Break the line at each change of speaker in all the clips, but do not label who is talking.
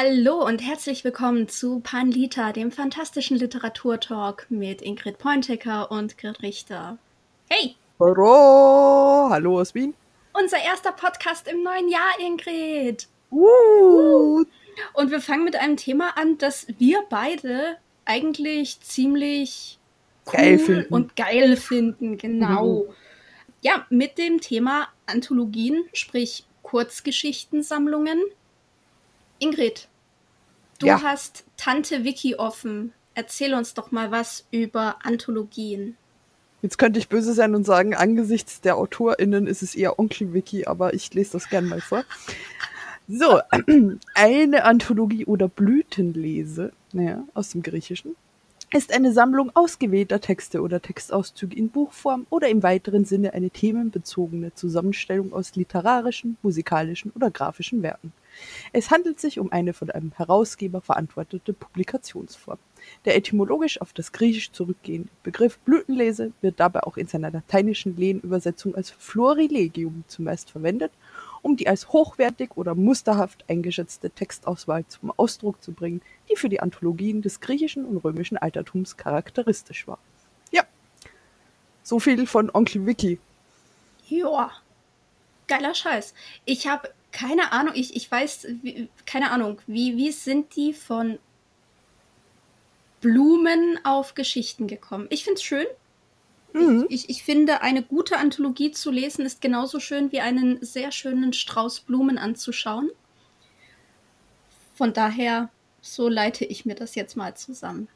Hallo und herzlich willkommen zu Panlita, dem fantastischen Literaturtalk mit Ingrid Pointecker und Grit Richter. Hey!
Hallo! Hallo aus Wien.
Unser erster Podcast im neuen Jahr, Ingrid.
Uh.
Und wir fangen mit einem Thema an, das wir beide eigentlich ziemlich cool
Geil finden.
und geil finden. Genau. Ja, mit dem Thema Anthologien, sprich Kurzgeschichtensammlungen. Ingrid, du
Ja.
hast Tante Vicky offen. Erzähl uns doch mal was über Anthologien.
Jetzt könnte ich böse sein und sagen, angesichts der AutorInnen ist es eher Onkel Wiki, aber ich lese das gern mal vor. So, eine Anthologie oder Blütenlese, naja, aus dem Griechischen, ist eine Sammlung ausgewählter Texte oder Textauszüge in Buchform oder im weiteren Sinne eine themenbezogene Zusammenstellung aus literarischen, musikalischen oder grafischen Werken. Es handelt sich um eine von einem Herausgeber verantwortete Publikationsform. Der etymologisch auf das Griechisch zurückgehende Begriff Blütenlese wird dabei auch in seiner lateinischen Lehnübersetzung als Florilegium zumeist verwendet, um die als hochwertig oder musterhaft eingeschätzte Textauswahl zum Ausdruck zu bringen, die für die Anthologien des griechischen und römischen Altertums charakteristisch war. Ja, so viel von Onkel Vicky.
Ja, geiler Scheiß. Ich habe keine Ahnung, ich, ich weiß, wie, keine Ahnung, wie, wie sind die von Blumen auf Geschichten gekommen? Ich finde es schön.
Mhm.
Ich, ich finde, eine gute Anthologie zu lesen ist genauso schön wie einen sehr schönen Strauß Blumen anzuschauen. Von daher, so leite ich mir das jetzt mal zusammen.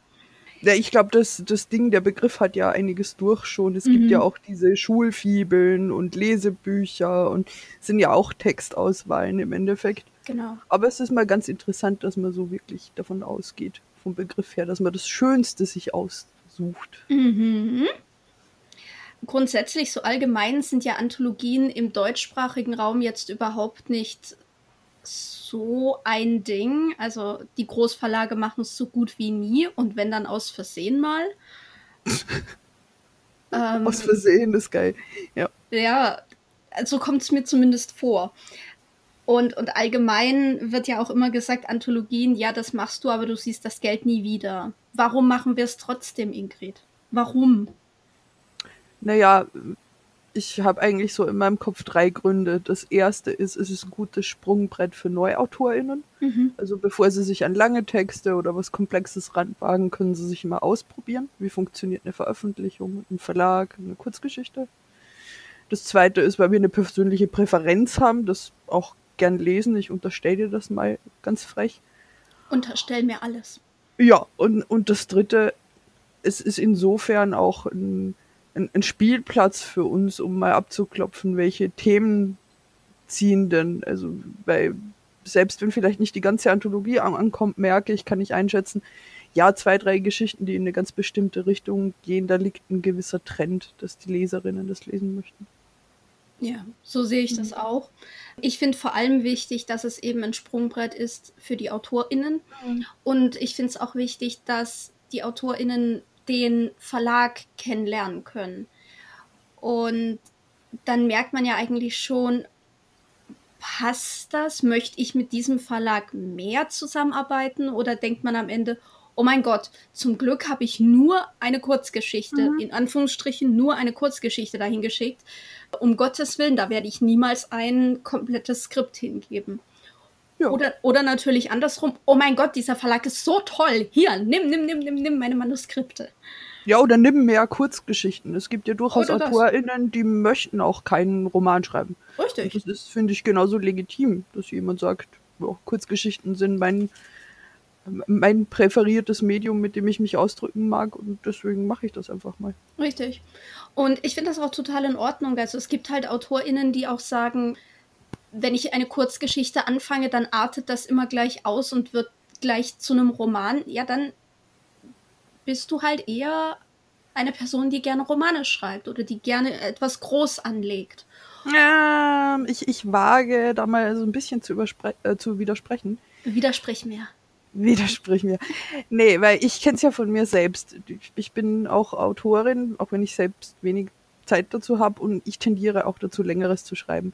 Ja, ich glaube, das, das Ding, der Begriff hat ja einiges durch schon. Es
Mhm.
gibt ja auch diese Schulfibeln und Lesebücher und sind ja auch Textauswahlen im Endeffekt.
Genau.
Aber es ist mal ganz interessant, dass man so wirklich davon ausgeht, vom Begriff her, dass man das Schönste sich aussucht.
Mhm. Grundsätzlich, so allgemein sind ja Anthologien im deutschsprachigen Raum jetzt überhaupt nicht so ein Ding. Also die Großverlage machen es so gut wie nie und wenn dann aus Versehen mal. ähm,
Aus Versehen ist geil. Ja.
ja, so kommt es mir zumindest vor. Und, und allgemein wird ja auch immer gesagt, Anthologien, ja, das machst du, aber du siehst das Geld nie wieder. Warum machen wir es trotzdem, Ingrid? Warum?
Naja, ich habe eigentlich so in meinem Kopf drei Gründe. Das erste ist, es ist ein gutes Sprungbrett für NeuautorInnen.
Mhm.
Also bevor sie sich an lange Texte oder was Komplexes ranwagen, können sie sich mal ausprobieren. Wie funktioniert eine Veröffentlichung, ein Verlag, eine Kurzgeschichte. Das zweite ist, weil wir eine persönliche Präferenz haben, das auch gern lesen. Ich unterstelle dir das mal ganz frech.
Unterstell mir alles.
Ja, und, und das dritte, es ist insofern auch ein, ein, ein Spielplatz für uns, um mal abzuklopfen, welche Themen ziehen denn. Also, weil selbst wenn vielleicht nicht die ganze Anthologie an, ankommt, merke ich, kann ich einschätzen, ja, zwei, drei Geschichten, die in eine ganz bestimmte Richtung gehen, da liegt ein gewisser Trend, dass die Leserinnen das lesen möchten.
Ja, so sehe ich das auch. Ich finde vor allem wichtig, dass es eben ein Sprungbrett ist für die AutorInnen. Und ich finde es auch wichtig, dass die AutorInnen den Verlag kennenlernen können. Und dann merkt man ja eigentlich schon, passt das? Möchte ich mit diesem Verlag mehr zusammenarbeiten? Oder denkt man am Ende, oh mein Gott, zum Glück habe ich nur eine Kurzgeschichte,
Mhm.
in Anführungsstrichen nur eine Kurzgeschichte dahin geschickt. Um Gottes Willen, da werde ich niemals ein komplettes Skript hingeben.
Ja.
Oder, oder natürlich andersrum, oh mein Gott, dieser Verlag ist so toll. Hier, nimm, nimm, nimm, nimm, nimm meine Manuskripte.
Ja, oder nimm mehr Kurzgeschichten. Es gibt ja durchaus
Oder.
AutorInnen, die möchten auch keinen Roman schreiben. Und
Richtig.
das ist, finde ich, genauso legitim, dass jemand sagt, ja, Kurzgeschichten sind mein, mein präferiertes Medium, mit dem ich mich ausdrücken mag und deswegen mache ich das einfach mal.
Richtig. Und ich finde das auch total in Ordnung. Also es gibt halt AutorInnen, die auch sagen, wenn ich eine Kurzgeschichte anfange, dann artet das immer gleich aus und wird gleich zu einem Roman. Ja, dann bist du halt eher eine Person, die gerne Romane schreibt oder die gerne etwas groß anlegt.
Ähm, ich, ich wage da mal so ein bisschen zu, überspre äh, zu widersprechen.
Widersprich mir.
Widersprich mir. Nee, weil ich kenne es ja von mir selbst. Ich, ich bin auch Autorin, auch wenn ich selbst wenig Zeit dazu habe und ich tendiere auch dazu, längeres zu schreiben.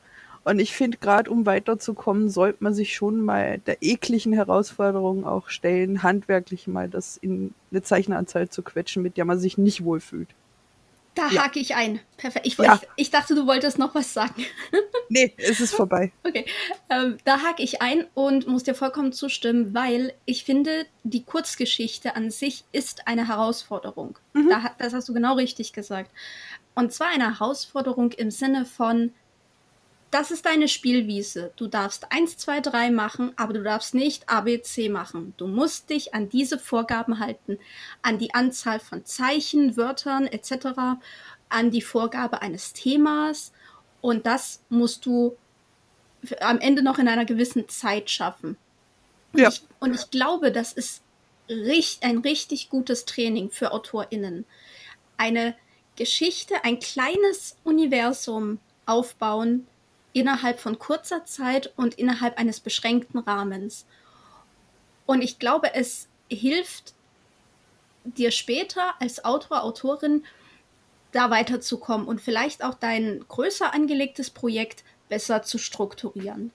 Und ich finde, gerade um weiterzukommen, sollte man sich schon mal der ekligen Herausforderung auch stellen, handwerklich mal das in eine Zeichneranzahl zu quetschen, mit der man sich nicht wohlfühlt.
Da ja. hake ich ein. Perfekt. Ich, ja. ich, ich, dachte, du wolltest noch was sagen.
nee, es ist vorbei.
Okay. Ähm, da hake ich ein und muss dir vollkommen zustimmen, weil ich finde, die Kurzgeschichte an sich ist eine Herausforderung. Mhm. Da, das hast du genau richtig gesagt. Und zwar eine Herausforderung im Sinne von, das ist deine Spielwiese. Du darfst 1, 2, 3 machen, aber du darfst nicht A, B, C machen. Du musst dich an diese Vorgaben halten, an die Anzahl von Zeichen, Wörtern etc., an die Vorgabe eines Themas und das musst du am Ende noch in einer gewissen Zeit schaffen. Und, ja. ich, und ich glaube, das ist richt, ein richtig gutes Training für AutorInnen. Eine Geschichte, ein kleines Universum aufbauen, innerhalb von kurzer Zeit und innerhalb eines beschränkten Rahmens. Und ich glaube, es hilft dir später als Autor, Autorin da weiterzukommen und vielleicht auch dein größer angelegtes Projekt besser zu strukturieren.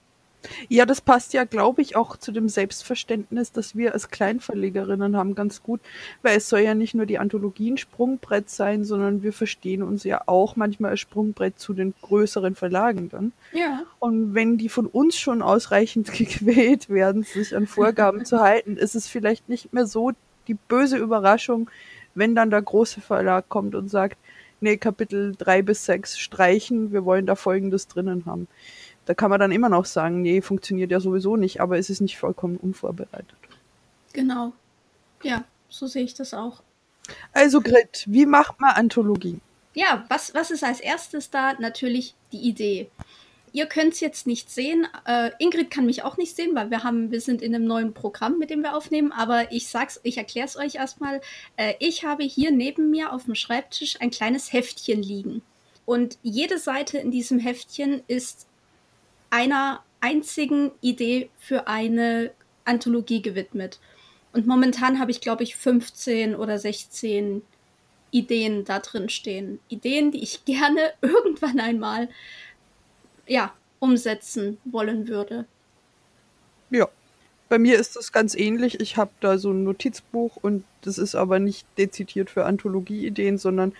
Ja, das passt ja, glaube ich, auch zu dem Selbstverständnis, das wir als Kleinverlegerinnen haben, ganz gut, weil es soll ja nicht nur die Anthologien Sprungbrett sein, sondern wir verstehen uns ja auch manchmal als Sprungbrett zu den größeren Verlagen dann.
Ja.
Und wenn die von uns schon ausreichend gequält werden, sich an Vorgaben zu halten, ist es vielleicht nicht mehr so die böse Überraschung, wenn dann der große Verlag kommt und sagt, nee, Kapitel drei bis sechs streichen, wir wollen da Folgendes drinnen haben. Da kann man dann immer noch sagen, nee, funktioniert ja sowieso nicht, aber es ist nicht vollkommen unvorbereitet.
Genau. Ja, so sehe ich das auch.
Also Grit, wie macht man Anthologie?
Ja, was, was ist als erstes da? Natürlich die Idee. Ihr könnt es jetzt nicht sehen. Äh, Ingrid kann mich auch nicht sehen, weil wir haben, wir sind in einem neuen Programm, mit dem wir aufnehmen. Aber ich sag's, ich erkläre es euch erstmal. Äh, ich habe hier neben mir auf dem Schreibtisch ein kleines Heftchen liegen. Und jede Seite in diesem Heftchen ist einer einzigen Idee für eine Anthologie gewidmet. Und momentan habe ich, glaube ich, 15 oder 16 Ideen da drin stehen. Ideen, die ich gerne irgendwann einmal ja, umsetzen wollen würde.
Ja, bei mir ist das ganz ähnlich. Ich habe da so ein Notizbuch und das ist aber nicht dezidiert für Anthologie-Ideen, sondern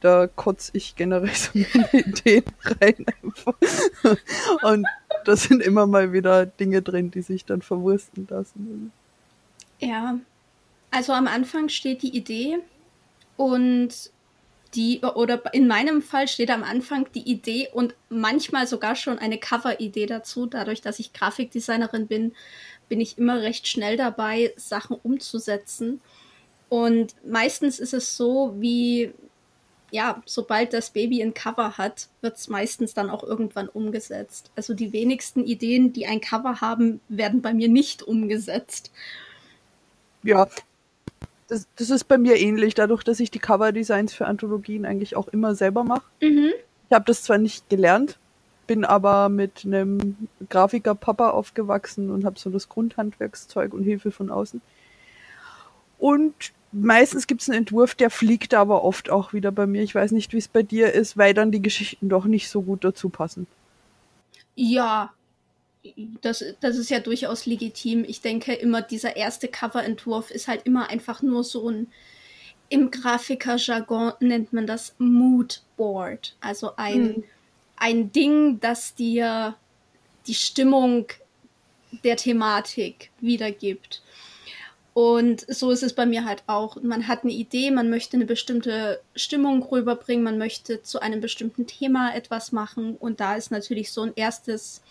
da kotze ich generell so meine Ideen rein einfach. Und da sind immer mal wieder Dinge drin, die sich dann verwursten lassen.
Ja, also am Anfang steht die Idee und die, oder in meinem Fall steht am Anfang die Idee und manchmal sogar schon eine Cover-Idee dazu. Dadurch, dass ich Grafikdesignerin bin, bin ich immer recht schnell dabei, Sachen umzusetzen. Und meistens ist es so, wie ja, sobald das Baby ein Cover hat, wird es meistens dann auch irgendwann umgesetzt. Also die wenigsten Ideen, die ein Cover haben, werden bei mir nicht umgesetzt.
Ja, das, das ist bei mir ähnlich, dadurch, dass ich die Cover-Designs für Anthologien eigentlich auch immer selber mache. Mhm. Ich habe das zwar nicht gelernt, bin aber mit einem Grafiker-Papa aufgewachsen und habe so das Grundhandwerkszeug und Hilfe von außen. Und meistens gibt es einen Entwurf, der fliegt aber oft auch wieder bei mir. Ich weiß nicht, wie es bei dir ist, weil dann die Geschichten doch nicht so gut dazu passen.
Ja, das, das ist ja durchaus legitim. Ich denke immer, dieser erste Coverentwurf ist halt immer einfach nur so ein, im Grafiker-Jargon nennt man das Moodboard. Also ein, hm. ein Ding, das dir die Stimmung der Thematik wiedergibt. Und so ist es bei mir halt auch. Man hat eine Idee, man möchte eine bestimmte Stimmung rüberbringen, man möchte zu einem bestimmten Thema etwas machen. Und da ist natürlich so ein erstes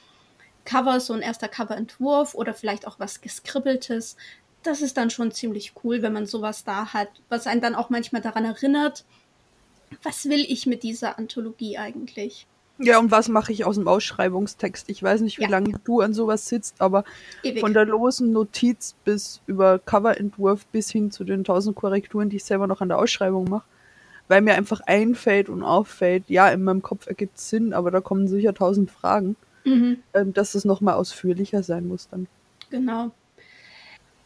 Cover, so ein erster Coverentwurf oder vielleicht auch was Geskribbeltes. Das ist dann schon ziemlich cool, wenn man sowas da hat, was einen dann auch manchmal daran erinnert, was will ich mit dieser Anthologie eigentlich?
Ja, und was mache ich aus dem Ausschreibungstext? Ich weiß nicht, wie ja. lange du an sowas sitzt, aber Ewig. von der losen Notiz bis über Coverentwurf bis hin zu den tausend Korrekturen, die ich selber noch an der Ausschreibung mache, weil mir einfach einfällt und auffällt, ja, in meinem Kopf ergibt es Sinn, aber da kommen sicher tausend Fragen, mhm. ähm, dass es nochmal ausführlicher sein muss dann.
Genau.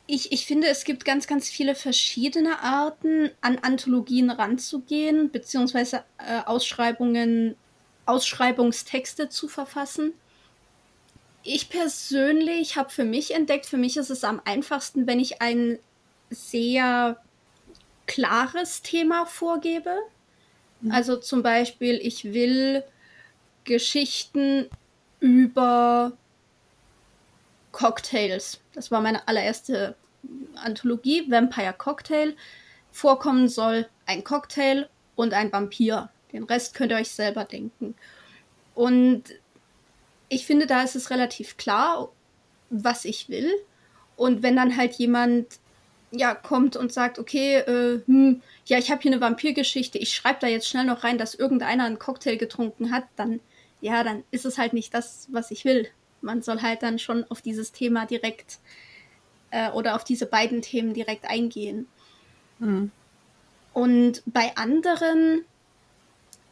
Ich, ich finde, es gibt ganz, ganz viele verschiedene Arten, an Anthologien ranzugehen, beziehungsweise äh, Ausschreibungen Ausschreibungstexte zu verfassen. ich persönlich habe für mich entdeckt, für mich ist es am einfachsten, wenn ich ein sehr klares Thema vorgebe. Mhm. Also zum Beispiel, ich will Geschichten über Cocktails. Das war meine allererste Anthologie, Vampire Cocktail. Vorkommen soll ein Cocktail und ein Vampir. Den Rest könnt ihr euch selber denken. Und ich finde, da ist es relativ klar, was ich will. Und wenn dann halt jemand ja kommt und sagt, okay, äh, hm, ja, ich habe hier eine Vampirgeschichte, ich schreibe da jetzt schnell noch rein, dass irgendeiner einen Cocktail getrunken hat, dann ja, dann ist es halt nicht das, was ich will. Man soll halt dann schon auf dieses Thema direkt äh, oder auf diese beiden Themen direkt eingehen. Mhm. Und bei anderen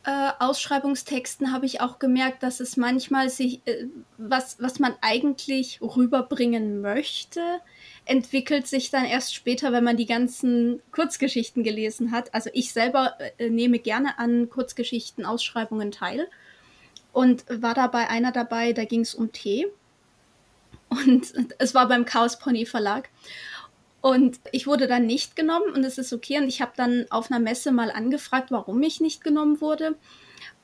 äh, Ausschreibungstexten habe ich auch gemerkt, dass es manchmal sich, äh, was, was man eigentlich rüberbringen möchte, entwickelt sich dann erst später, wenn man die ganzen Kurzgeschichten gelesen hat. Also ich selber äh, nehme gerne an Kurzgeschichten, Ausschreibungen teil und war dabei einer dabei, da ging es um Tee. Und es war beim Chaos Pony Verlag. Und ich wurde dann nicht genommen und es ist okay. Und ich habe dann auf einer Messe mal angefragt, warum ich nicht genommen wurde.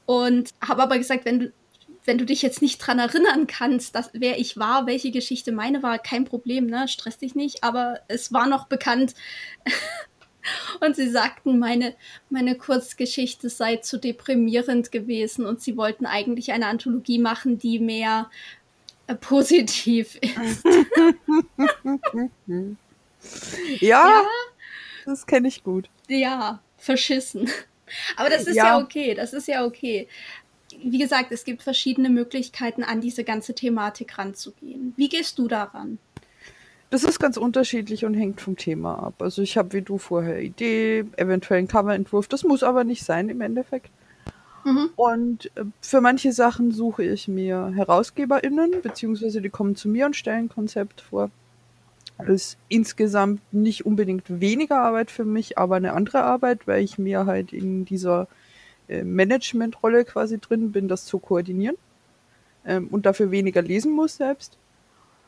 Und habe aber gesagt, wenn du, wenn du dich jetzt nicht dran erinnern kannst, dass, wer ich war, welche Geschichte meine war, kein Problem, ne? Stress dich nicht. Aber es war noch bekannt. und sie sagten, meine, meine Kurzgeschichte sei zu deprimierend gewesen und sie wollten eigentlich eine Anthologie machen, die mehr äh, positiv ist.
Ja, ja. das kenne ich gut.
Ja, verschissen. Aber das ist ja. ja okay, das ist ja okay. Wie gesagt, es gibt verschiedene Möglichkeiten, an diese ganze Thematik ranzugehen. Wie gehst du daran?
Das ist ganz unterschiedlich und hängt vom Thema ab. Also ich habe wie du vorher Idee, eventuell einen Coverentwurf. Das muss aber nicht sein im Endeffekt. Mhm. Und äh, für manche Sachen suche ich mir HerausgeberInnen, beziehungsweise die kommen zu mir und stellen ein Konzept vor ist insgesamt nicht unbedingt weniger Arbeit für mich, aber eine andere Arbeit, weil ich mir halt in dieser äh, Managementrolle quasi drin bin, das zu koordinieren ähm, und dafür weniger lesen muss selbst.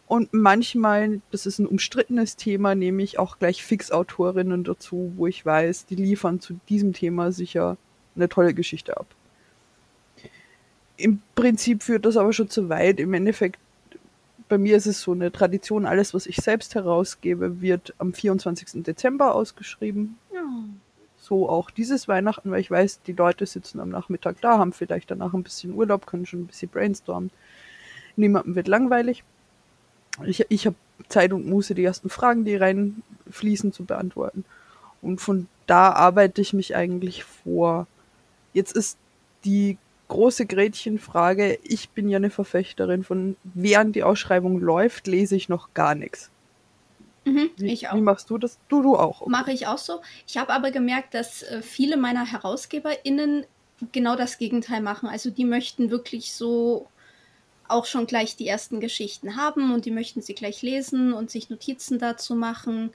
Und manchmal, das ist ein umstrittenes Thema, nehme ich auch gleich Fixautorinnen dazu, wo ich weiß, die liefern zu diesem Thema sicher eine tolle Geschichte ab. Im Prinzip führt das aber schon zu weit. Im Endeffekt bei mir ist es so eine Tradition, alles, was ich selbst herausgebe, wird am 24. Dezember ausgeschrieben. Ja. So auch dieses Weihnachten, weil ich weiß, die Leute sitzen am Nachmittag da, haben vielleicht danach ein bisschen Urlaub, können schon ein bisschen brainstormen. Niemandem wird langweilig. Ich, ich habe Zeit und Muße, die ersten Fragen, die reinfließen, zu beantworten. Und von da arbeite ich mich eigentlich vor. Jetzt ist die große Gretchenfrage. Ich bin ja eine Verfechterin von, während die Ausschreibung läuft, lese ich noch gar nichts.
Mhm, wie, ich auch.
Wie machst du das? Du, du auch.
Okay. Mache ich auch so. Ich habe aber gemerkt, dass äh, viele meiner HerausgeberInnen genau das Gegenteil machen. Also die möchten wirklich so auch schon gleich die ersten Geschichten haben und die möchten sie gleich lesen und sich Notizen dazu machen.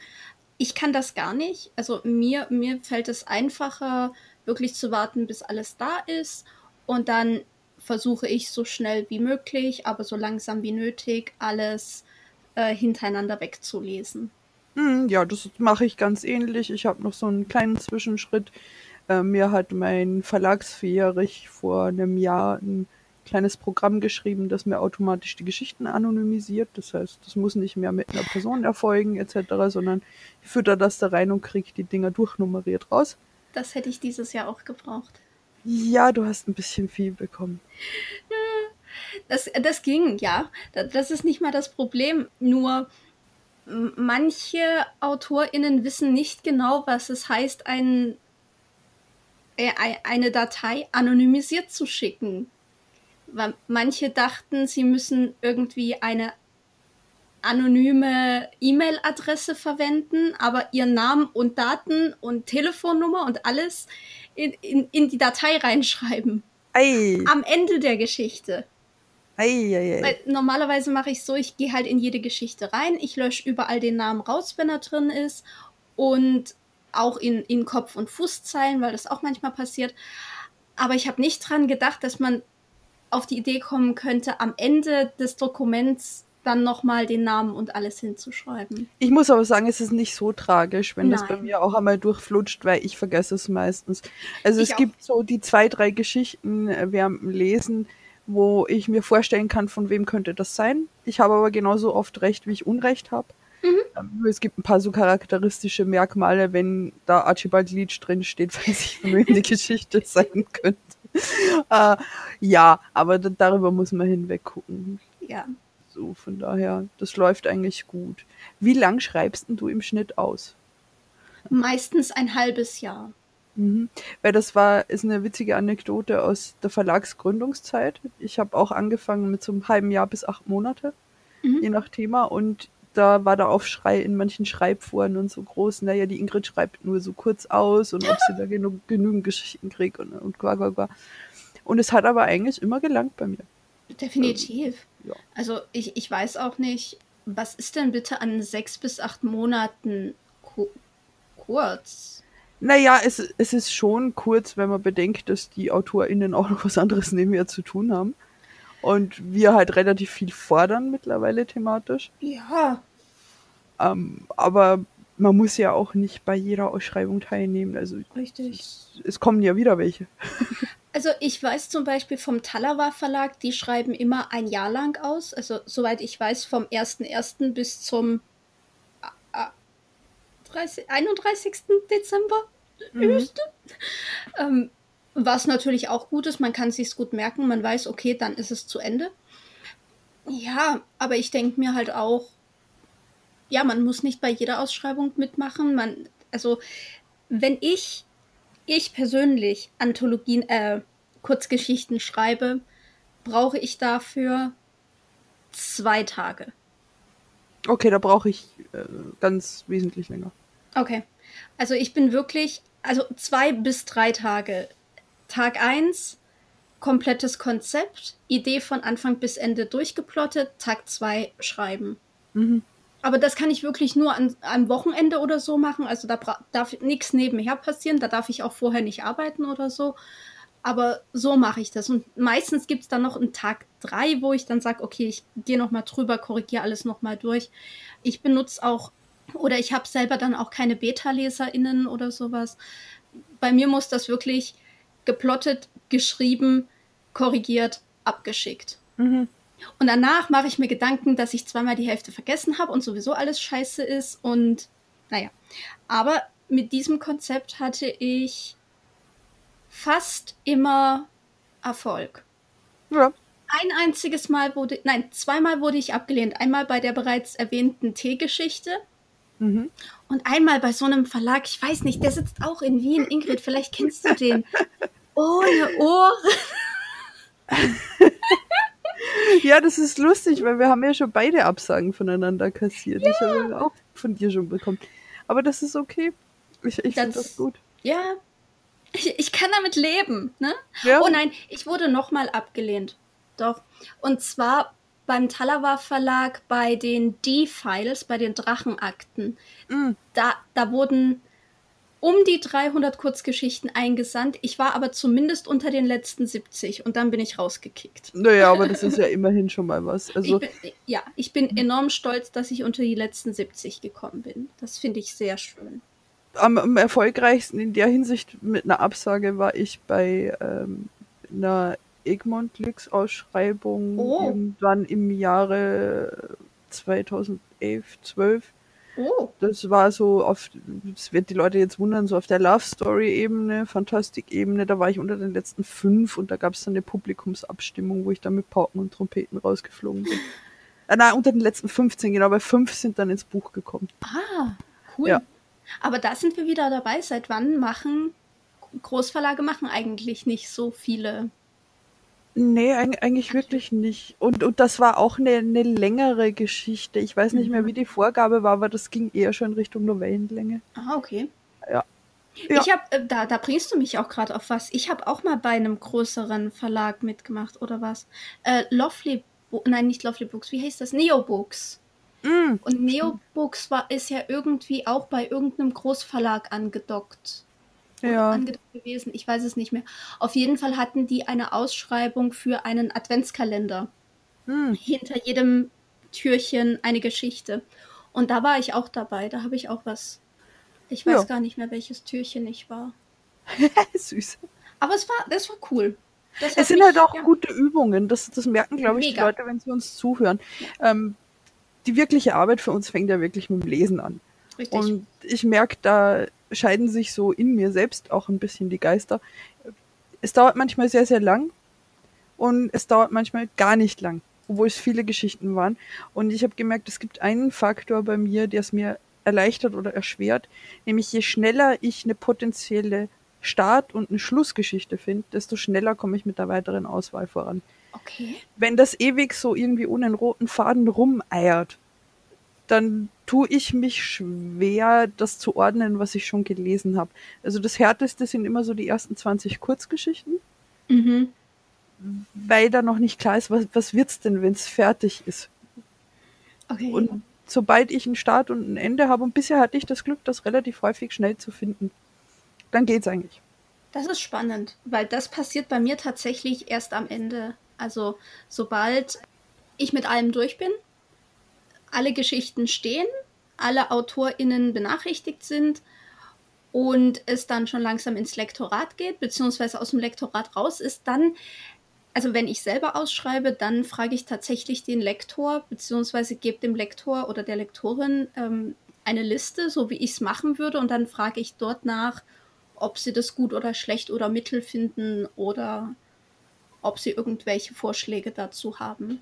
Ich kann das gar nicht. Also mir, mir fällt es einfacher, wirklich zu warten, bis alles da ist und dann versuche ich so schnell wie möglich, aber so langsam wie nötig, alles äh, hintereinander wegzulesen.
Hm, ja, das mache ich ganz ähnlich. Ich habe noch so einen kleinen Zwischenschritt. Äh, mir hat mein Verlagsfährig vor einem Jahr ein kleines Programm geschrieben, das mir automatisch die Geschichten anonymisiert. Das heißt, das muss nicht mehr mit einer Person erfolgen etc., sondern ich fütter das da rein und kriege die Dinger durchnummeriert raus.
Das hätte ich dieses Jahr auch gebraucht.
Ja, du hast ein bisschen viel bekommen.
Das, das ging, ja. Das ist nicht mal das Problem. Nur manche AutorInnen wissen nicht genau, was es heißt, ein, äh, eine Datei anonymisiert zu schicken. Manche dachten, sie müssen irgendwie eine anonyme E-Mail-Adresse verwenden, aber ihren Namen und Daten und Telefonnummer und alles in, in, in die Datei reinschreiben. Ei. Am Ende der Geschichte. Ei, ei, ei. Normalerweise mache ich so, ich gehe halt in jede Geschichte rein, ich lösche überall den Namen raus, wenn er drin ist und auch in, in Kopf- und Fußzeilen, weil das auch manchmal passiert. Aber ich habe nicht dran gedacht, dass man auf die Idee kommen könnte, am Ende des Dokuments dann nochmal den Namen und alles hinzuschreiben.
Ich muss aber sagen, es ist nicht so tragisch, wenn Nein. das bei mir auch einmal durchflutscht, weil ich vergesse es meistens. Also ich es auch. gibt so die zwei, drei Geschichten äh, während dem Lesen, wo ich mir vorstellen kann, von wem könnte das sein. Ich habe aber genauso oft recht, wie ich Unrecht habe. Mhm. Ähm, es gibt ein paar so charakteristische Merkmale, wenn da Archibald Leach drin steht, weiß ich, von wem die Geschichte sein könnte. uh, ja, aber darüber muss man hinweg gucken.
Ja.
So, von daher, das läuft eigentlich gut. Wie lang schreibst du im Schnitt aus?
Meistens ein halbes Jahr.
Mhm. Weil das war, ist eine witzige Anekdote aus der Verlagsgründungszeit. Ich habe auch angefangen mit so einem halben Jahr bis acht Monate, mhm. je nach Thema. Und da war der Aufschrei in manchen Schreibforen und so groß, naja, die Ingrid schreibt nur so kurz aus und ob sie da genug, genügend Geschichten kriegt und, und qua, qua, qua. Und es hat aber eigentlich immer gelangt bei mir.
Definitiv. Ja. Also ich, ich weiß auch nicht, was ist denn bitte an sechs bis acht Monaten ku kurz?
Naja, es, es ist schon kurz, wenn man bedenkt, dass die AutorInnen auch noch was anderes nebenher zu tun haben. Und wir halt relativ viel fordern mittlerweile thematisch.
Ja.
Ähm, aber man muss ja auch nicht bei jeder Ausschreibung teilnehmen. Also
Richtig.
Es, es kommen ja wieder welche.
Also ich weiß zum Beispiel vom Talawa Verlag, die schreiben immer ein Jahr lang aus. Also soweit ich weiß, vom 1.1. bis zum 30, 31. Dezember. Mhm. Ähm, was natürlich auch gut ist, man kann es sich gut merken, man weiß, okay, dann ist es zu Ende. Ja, aber ich denke mir halt auch, ja, man muss nicht bei jeder Ausschreibung mitmachen. Man, also, wenn ich ich persönlich Anthologien, äh, Kurzgeschichten schreibe, brauche ich dafür zwei Tage.
Okay, da brauche ich äh, ganz wesentlich länger.
Okay. Also ich bin wirklich, also zwei bis drei Tage. Tag eins komplettes Konzept, Idee von Anfang bis Ende durchgeplottet, Tag zwei schreiben. Mhm. Aber das kann ich wirklich nur an einem Wochenende oder so machen. Also da darf nichts nebenher passieren. Da darf ich auch vorher nicht arbeiten oder so. Aber so mache ich das. Und meistens gibt es dann noch einen Tag drei, wo ich dann sage, okay, ich gehe nochmal drüber, korrigiere alles nochmal durch. Ich benutze auch, oder ich habe selber dann auch keine Beta-LeserInnen oder sowas. Bei mir muss das wirklich geplottet, geschrieben, korrigiert, abgeschickt. Mhm. Und danach mache ich mir Gedanken, dass ich zweimal die Hälfte vergessen habe und sowieso alles scheiße ist. Und naja. Aber mit diesem Konzept hatte ich fast immer Erfolg.
Ja.
Ein einziges Mal wurde, nein, zweimal wurde ich abgelehnt. Einmal bei der bereits erwähnten Teegeschichte. Mhm. Und einmal bei so einem Verlag, ich weiß nicht, der sitzt auch in Wien. Ingrid, vielleicht kennst du den. Ohne Ohren.
ja, das ist lustig, weil wir haben ja schon beide Absagen voneinander kassiert. Ja. Ich habe auch von dir schon bekommen. Aber das ist okay. Ich, ich finde das gut.
Ja, ich, ich, kann damit leben. Ne? Ja. Oh nein, ich wurde nochmal abgelehnt. Doch. Und zwar beim Talawa Verlag bei den D-Files, bei den Drachenakten. Mhm. Da, da wurden um die 300 Kurzgeschichten eingesandt. Ich war aber zumindest unter den letzten 70 und dann bin ich rausgekickt.
Naja, aber das ist ja immerhin schon mal was. Also
ich bin, ja, ich bin enorm stolz, dass ich unter die letzten 70 gekommen bin. Das finde ich sehr schön.
Am, am, erfolgreichsten in der Hinsicht mit einer Absage war ich bei ähm, einer Egmont Lix Ausschreibung oh. irgendwann im Jahre 2011, 12 Oh. Das war so auf, das wird die Leute jetzt wundern, so auf der Love Story Ebene, Fantastik Ebene, da war ich unter den letzten fünf und da gab es dann eine Publikumsabstimmung, wo ich dann mit Pauken und Trompeten rausgeflogen bin. äh, nein, unter den letzten 15, genau, weil fünf sind dann ins Buch gekommen.
Ah, cool. Ja. Aber da sind wir wieder dabei. Seit wann machen Großverlage machen eigentlich nicht so viele
Nee, eigentlich wirklich nicht. Und, und das war auch eine, eine längere Geschichte. Ich weiß nicht mehr, mhm. wie die Vorgabe war, aber das ging eher schon Richtung Novellenlänge.
Ah, okay.
Ja.
ja. Ich habe, äh, da, da bringst du mich auch gerade auf was. Ich habe auch mal bei einem größeren Verlag mitgemacht, oder was? Äh, Lovely, Bo nein, nicht Lovely Books, wie heißt das? Neo Books. Mm. Und Neo Books war, ist ja irgendwie auch bei irgendeinem Großverlag angedockt. Ja. angedacht gewesen. Ich weiß es nicht mehr. Auf jeden Fall hatten die eine Ausschreibung für einen Adventskalender. Hm. Hinter jedem Türchen eine Geschichte. Und da war ich auch dabei. Da habe ich auch was. Ich weiß ja. gar nicht mehr, welches Türchen ich war.
Süß.
Aber es war, das war cool.
Das es sind mich, halt auch ja. gute Übungen. Das, das merken, glaube ich, Mega. die Leute, wenn sie uns zuhören. Ja. Ähm, die wirkliche Arbeit für uns fängt ja wirklich mit dem Lesen an. Richtig. Und ich merke, da scheiden sich so in mir selbst auch ein bisschen die Geister. Es dauert manchmal sehr, sehr lang und es dauert manchmal gar nicht lang, obwohl es viele Geschichten waren. Und ich habe gemerkt, es gibt einen Faktor bei mir, der es mir erleichtert oder erschwert, nämlich je schneller ich eine potenzielle Start- und eine Schlussgeschichte finde, desto schneller komme ich mit der weiteren Auswahl voran.
Okay.
Wenn das ewig so irgendwie ohne einen roten Faden rumeiert, dann tue ich mich schwer, das zu ordnen, was ich schon gelesen habe. Also das Härteste sind immer so die ersten 20 Kurzgeschichten. Mhm. Weil da noch nicht klar ist, was, was wird's denn, wenn es fertig ist. Okay. Und sobald ich einen Start und ein Ende habe, und bisher hatte ich das Glück, das relativ häufig schnell zu finden, dann geht's eigentlich.
Das ist spannend, weil das passiert bei mir tatsächlich erst am Ende. Also sobald ich mit allem durch bin, alle Geschichten stehen, alle AutorInnen benachrichtigt sind und es dann schon langsam ins Lektorat geht, beziehungsweise aus dem Lektorat raus ist, dann, also wenn ich selber ausschreibe, dann frage ich tatsächlich den Lektor, beziehungsweise gebe dem Lektor oder der Lektorin ähm, eine Liste, so wie ich es machen würde, und dann frage ich dort nach, ob sie das gut oder schlecht oder mittel finden oder ob sie irgendwelche Vorschläge dazu haben.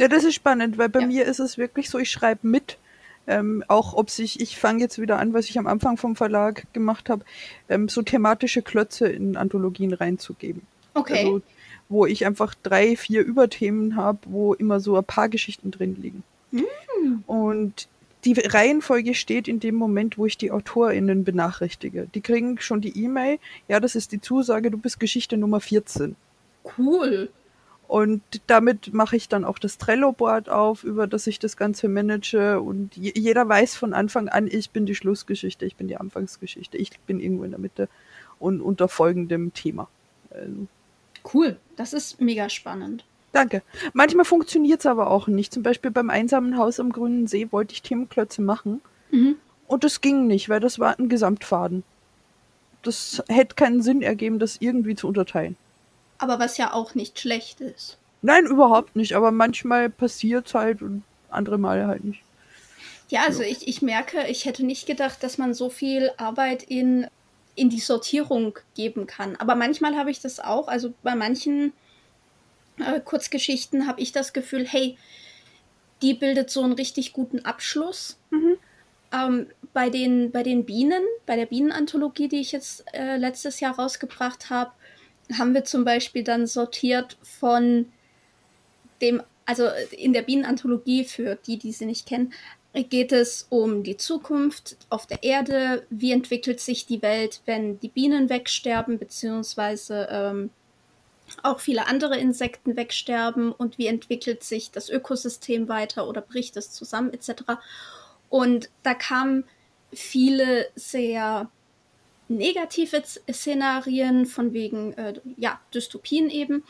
Ja, das ist spannend, weil bei ja. mir ist es wirklich so, ich schreibe mit. Ähm, auch ob sich, ich fange jetzt wieder an, was ich am Anfang vom Verlag gemacht habe, ähm, so thematische Klötze in Anthologien reinzugeben.
Okay. Also,
wo ich einfach drei, vier Überthemen habe, wo immer so ein paar Geschichten drin liegen. Mm. Und die Reihenfolge steht in dem Moment, wo ich die AutorInnen benachrichtige. Die kriegen schon die E-Mail, ja, das ist die Zusage, du bist Geschichte Nummer 14.
Cool.
Und damit mache ich dann auch das Trello-Board auf, über das ich das Ganze manage. Und jeder weiß von Anfang an, ich bin die Schlussgeschichte, ich bin die Anfangsgeschichte, ich bin irgendwo in der Mitte und unter folgendem Thema.
Also. Cool, das ist mega spannend.
Danke. Manchmal funktioniert es aber auch nicht. Zum Beispiel beim einsamen Haus am Grünen See wollte ich Themenklötze machen. Mhm. Und das ging nicht, weil das war ein Gesamtfaden. Das hätte keinen Sinn ergeben, das irgendwie zu unterteilen
aber was ja auch nicht schlecht ist.
Nein, überhaupt nicht, aber manchmal passiert es halt und andere Male halt nicht.
Ja, also ich, ich merke, ich hätte nicht gedacht, dass man so viel Arbeit in, in die Sortierung geben kann. Aber manchmal habe ich das auch. Also bei manchen äh, Kurzgeschichten habe ich das Gefühl, hey, die bildet so einen richtig guten Abschluss. Mhm. Ähm, bei, den, bei den Bienen, bei der Bienenanthologie, die ich jetzt äh, letztes Jahr rausgebracht habe, haben wir zum Beispiel dann sortiert von dem, also in der Bienenanthologie, für die, die sie nicht kennen, geht es um die Zukunft auf der Erde, wie entwickelt sich die Welt, wenn die Bienen wegsterben, beziehungsweise ähm, auch viele andere Insekten wegsterben und wie entwickelt sich das Ökosystem weiter oder bricht es zusammen etc. Und da kamen viele sehr negative Szenarien von wegen äh, ja, Dystopien eben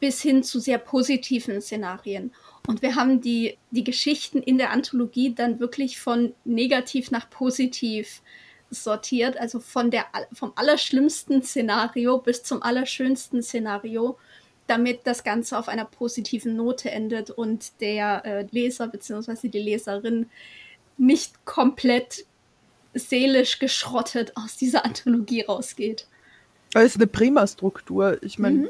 bis hin zu sehr positiven Szenarien. Und wir haben die, die Geschichten in der Anthologie dann wirklich von negativ nach positiv sortiert, also von der, vom allerschlimmsten Szenario bis zum allerschönsten Szenario, damit das Ganze auf einer positiven Note endet und der äh, Leser bzw. die Leserin nicht komplett seelisch geschrottet aus dieser Anthologie rausgeht.
Das ist eine prima Struktur. Ich meine, mhm.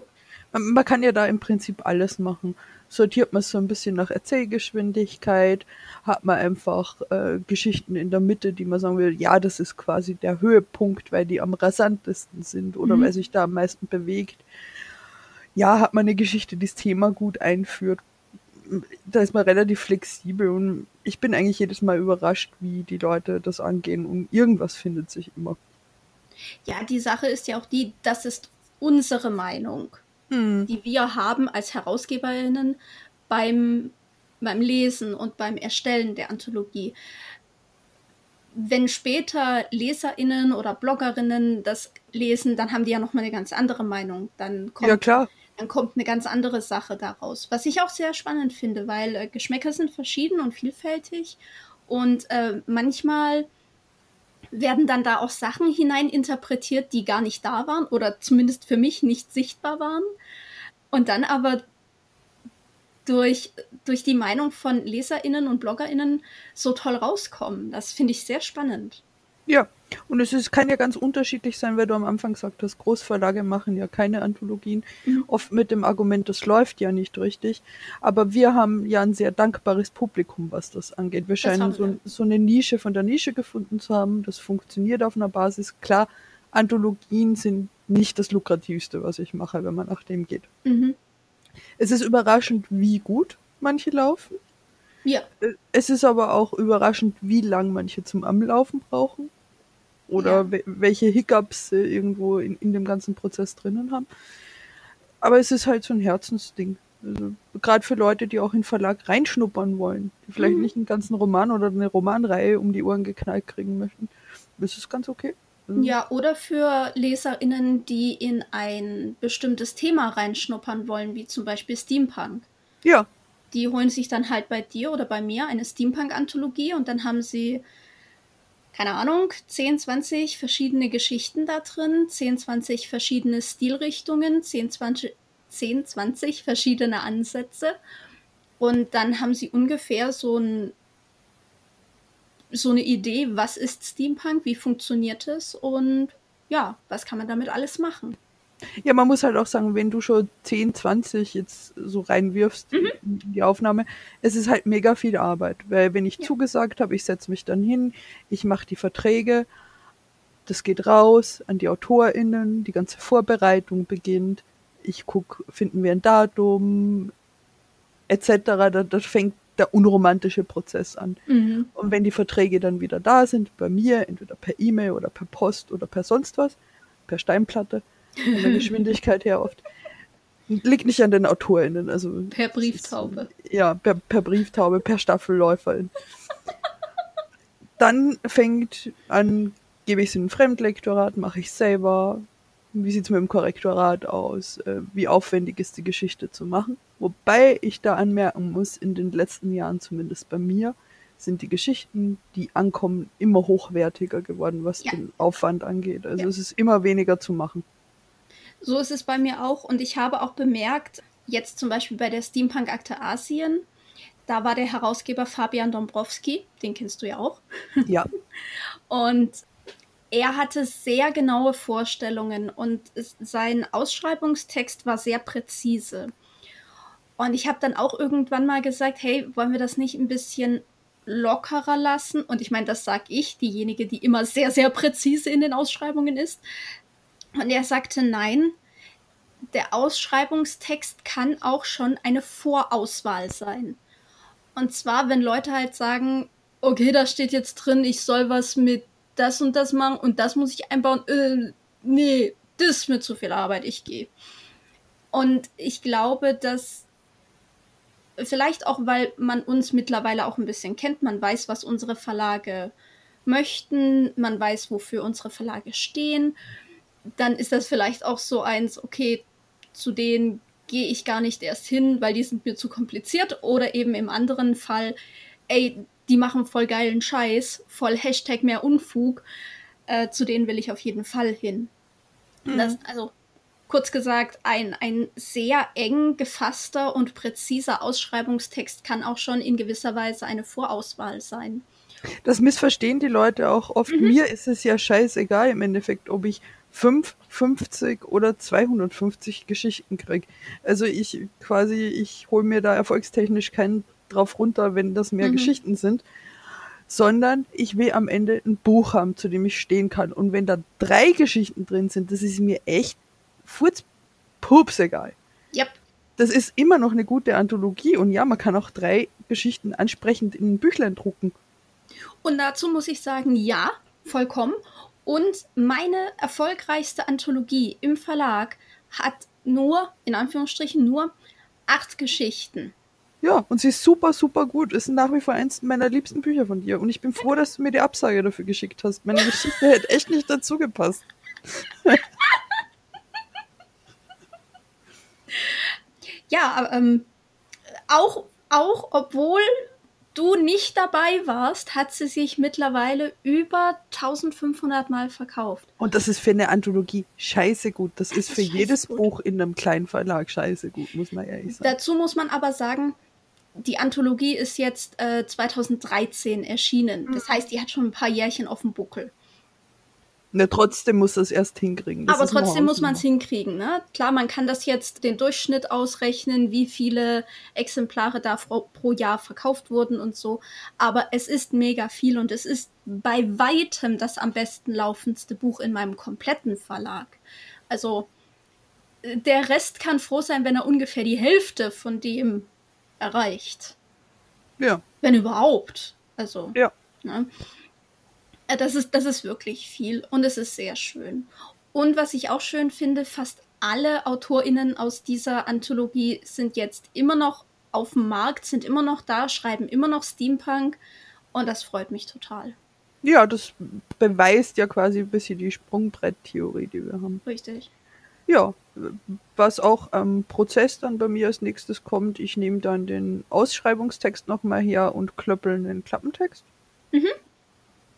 man, man, kann ja da im Prinzip alles machen. Sortiert man so ein bisschen nach Erzählgeschwindigkeit, hat man einfach äh, Geschichten in der Mitte, die man sagen will, ja, das ist quasi der Höhepunkt, weil die am rasantesten sind oder mhm. weil sich da am meisten bewegt. Ja, hat man eine Geschichte, die das Thema gut einführt, da ist man relativ flexibel und ich bin eigentlich jedes Mal überrascht, wie die Leute das angehen und irgendwas findet sich immer.
Ja, die Sache ist ja auch die, das ist unsere Meinung, hm. die wir haben als Herausgeberinnen beim, beim Lesen und beim Erstellen der Anthologie. wenn später LeserInnen oder BloggerInnen das lesen, dann haben die ja nochmal eine ganz andere Meinung. Dann kommt,
ja, klar.
Dann kommt eine ganz andere Sache daraus. Was ich auch sehr spannend finde, weil äh, Geschmäcker sind verschieden und vielfältig. Und äh, manchmal werden dann da auch Sachen hineininterpretiert, die gar nicht da waren oder zumindest für mich nicht sichtbar waren. Und dann aber durch, durch die Meinung von LeserInnen und BloggerInnen so toll rauskommen. Das finde ich sehr spannend.
Ja, und es ist, kann ja ganz unterschiedlich sein, weil du am Anfang gesagt hast, Großverlage machen ja keine Anthologien. Mhm. Oft mit dem Argument, das läuft ja nicht richtig. Aber wir haben ja ein sehr dankbares Publikum, was das angeht. Wir scheinen so, so, eine Nische von der Nische gefunden zu haben. Das funktioniert auf einer Basis. Klar, Anthologien sind nicht das lukrativste, was ich mache, wenn man nach dem geht. Mhm. Es ist überraschend, wie gut manche laufen.
Ja.
Äh, es ist aber auch überraschend, wie lang manche zum Anlaufen brauchen. Oder ja. welche Hiccups sie irgendwo in, in dem ganzen Prozess drinnen haben. Aber es ist halt so ein Herzensding. Also, Gerade für Leute, die auch in Verlag reinschnuppern wollen, die vielleicht mhm. nicht einen ganzen Roman oder eine Romanreihe um die Ohren geknallt kriegen möchten. Ist ganz okay.
Mhm. Ja, oder für LeserInnen, die in ein bestimmtes Thema reinschnuppern wollen, wie zum Beispiel Steampunk.
Ja.
Die holen sich dann halt bei dir oder bei mir eine Steampunk-Anthologie und dann haben sie, keine Ahnung, 10, 20 verschiedene Geschichten da drin, 10, 20 verschiedene Stilrichtungen, 10, 20, 10, 20 verschiedene Ansätze. Und dann haben sie ungefähr so ein so eine Idee, was ist Steampunk, wie funktioniert es und ja, was kann man damit alles machen.
Ja, man muss halt auch sagen, wenn du schon 10, 20 jetzt so reinwirfst mhm. in die Aufnahme, es ist halt mega viel Arbeit, weil wenn ich ja. zugesagt habe, ich setze mich dann hin, ich mache die Verträge, das geht raus an die AutorInnen, die ganze Vorbereitung beginnt, ich gucke, finden wir ein Datum, etc. Da, das fängt der unromantische Prozess an. Mhm. Und wenn die Verträge dann wieder da sind, bei mir, entweder per E-Mail oder per Post oder per sonst was, per Steinplatte, von der Geschwindigkeit her oft, liegt nicht an den AutorInnen. Also,
per Brieftaube.
Ist, ja, per, per Brieftaube, per Staffelläuferin. dann fängt an, gebe ich es in ein Fremdlektorat, mache ich selber, wie sieht es mit dem Korrektorat aus? Äh, wie aufwendig ist die Geschichte zu machen? Wobei ich da anmerken muss, in den letzten Jahren, zumindest bei mir, sind die Geschichten, die ankommen, immer hochwertiger geworden, was ja. den Aufwand angeht. Also ja. es ist immer weniger zu machen.
So ist es bei mir auch. Und ich habe auch bemerkt, jetzt zum Beispiel bei der Steampunk-Akte Asien, da war der Herausgeber Fabian Dombrowski, den kennst du ja auch.
Ja.
Und er hatte sehr genaue Vorstellungen und sein Ausschreibungstext war sehr präzise. Und ich habe dann auch irgendwann mal gesagt, hey, wollen wir das nicht ein bisschen lockerer lassen? Und ich meine, das sage ich, diejenige, die immer sehr, sehr präzise in den Ausschreibungen ist. Und er sagte, nein, der Ausschreibungstext kann auch schon eine Vorauswahl sein. Und zwar, wenn Leute halt sagen, okay, da steht jetzt drin, ich soll was mit das und das machen und das muss ich einbauen. Äh, nee, das ist mir zu viel Arbeit, ich gehe. Und ich glaube, dass vielleicht auch, weil man uns mittlerweile auch ein bisschen kennt, man weiß, was unsere Verlage möchten, man weiß, wofür unsere Verlage stehen, dann ist das vielleicht auch so eins, okay, zu denen gehe ich gar nicht erst hin, weil die sind mir zu kompliziert. Oder eben im anderen Fall, ey, die machen voll geilen Scheiß, voll Hashtag mehr Unfug, äh, zu denen will ich auf jeden Fall hin. Mhm. Das, also kurz gesagt, ein, ein sehr eng gefasster und präziser Ausschreibungstext kann auch schon in gewisser Weise eine Vorauswahl sein.
Das missverstehen die Leute auch oft. Mhm. Mir ist es ja scheißegal im Endeffekt, ob ich 5, 50 oder 250 Geschichten kriege. Also ich quasi, ich hole mir da erfolgstechnisch keinen drauf runter, wenn das mehr mhm. Geschichten sind, sondern ich will am Ende ein Buch haben, zu dem ich stehen kann. Und wenn da drei Geschichten drin sind, das ist mir echt furzpups egal.
Yep.
Das ist immer noch eine gute Anthologie und ja, man kann auch drei Geschichten ansprechend in ein Büchlein drucken.
Und dazu muss ich sagen, ja, vollkommen. Und meine erfolgreichste Anthologie im Verlag hat nur, in Anführungsstrichen, nur acht Geschichten.
Ja, und sie ist super, super gut. Ist nach wie vor eins meiner liebsten Bücher von dir. Und ich bin froh, dass du mir die Absage dafür geschickt hast. Meine Geschichte hätte echt nicht dazu gepasst.
ja, aber ähm, auch, auch obwohl du nicht dabei warst, hat sie sich mittlerweile über 1500 Mal verkauft.
Und das ist für eine Anthologie scheiße gut. Das, das ist für jedes gut. Buch in einem kleinen Verlag scheiße gut, muss man ehrlich sagen.
Dazu muss man aber sagen, die Anthologie ist jetzt äh, 2013 erschienen. Das mhm. heißt, die hat schon ein paar Jährchen auf dem Buckel.
Ne, trotzdem muss das erst hinkriegen. Das
Aber trotzdem muss man es hinkriegen. Ne? Klar, man kann das jetzt den Durchschnitt ausrechnen, wie viele Exemplare da pro Jahr verkauft wurden und so. Aber es ist mega viel und es ist bei weitem das am besten laufendste Buch in meinem kompletten Verlag. Also der Rest kann froh sein, wenn er ungefähr die Hälfte von dem erreicht.
Ja.
Wenn überhaupt. Also.
Ja. Ne?
Äh, das ist, das ist wirklich viel und es ist sehr schön. Und was ich auch schön finde, fast alle AutorInnen aus dieser Anthologie sind jetzt immer noch auf dem Markt, sind immer noch da, schreiben immer noch Steampunk und das freut mich total.
Ja, das beweist ja quasi ein bisschen die Sprungbrett-Theorie, die wir haben.
Richtig.
Ja, was auch am Prozess dann bei mir als nächstes kommt, ich nehme dann den Ausschreibungstext nochmal her und klöppel den Klappentext. Mhm.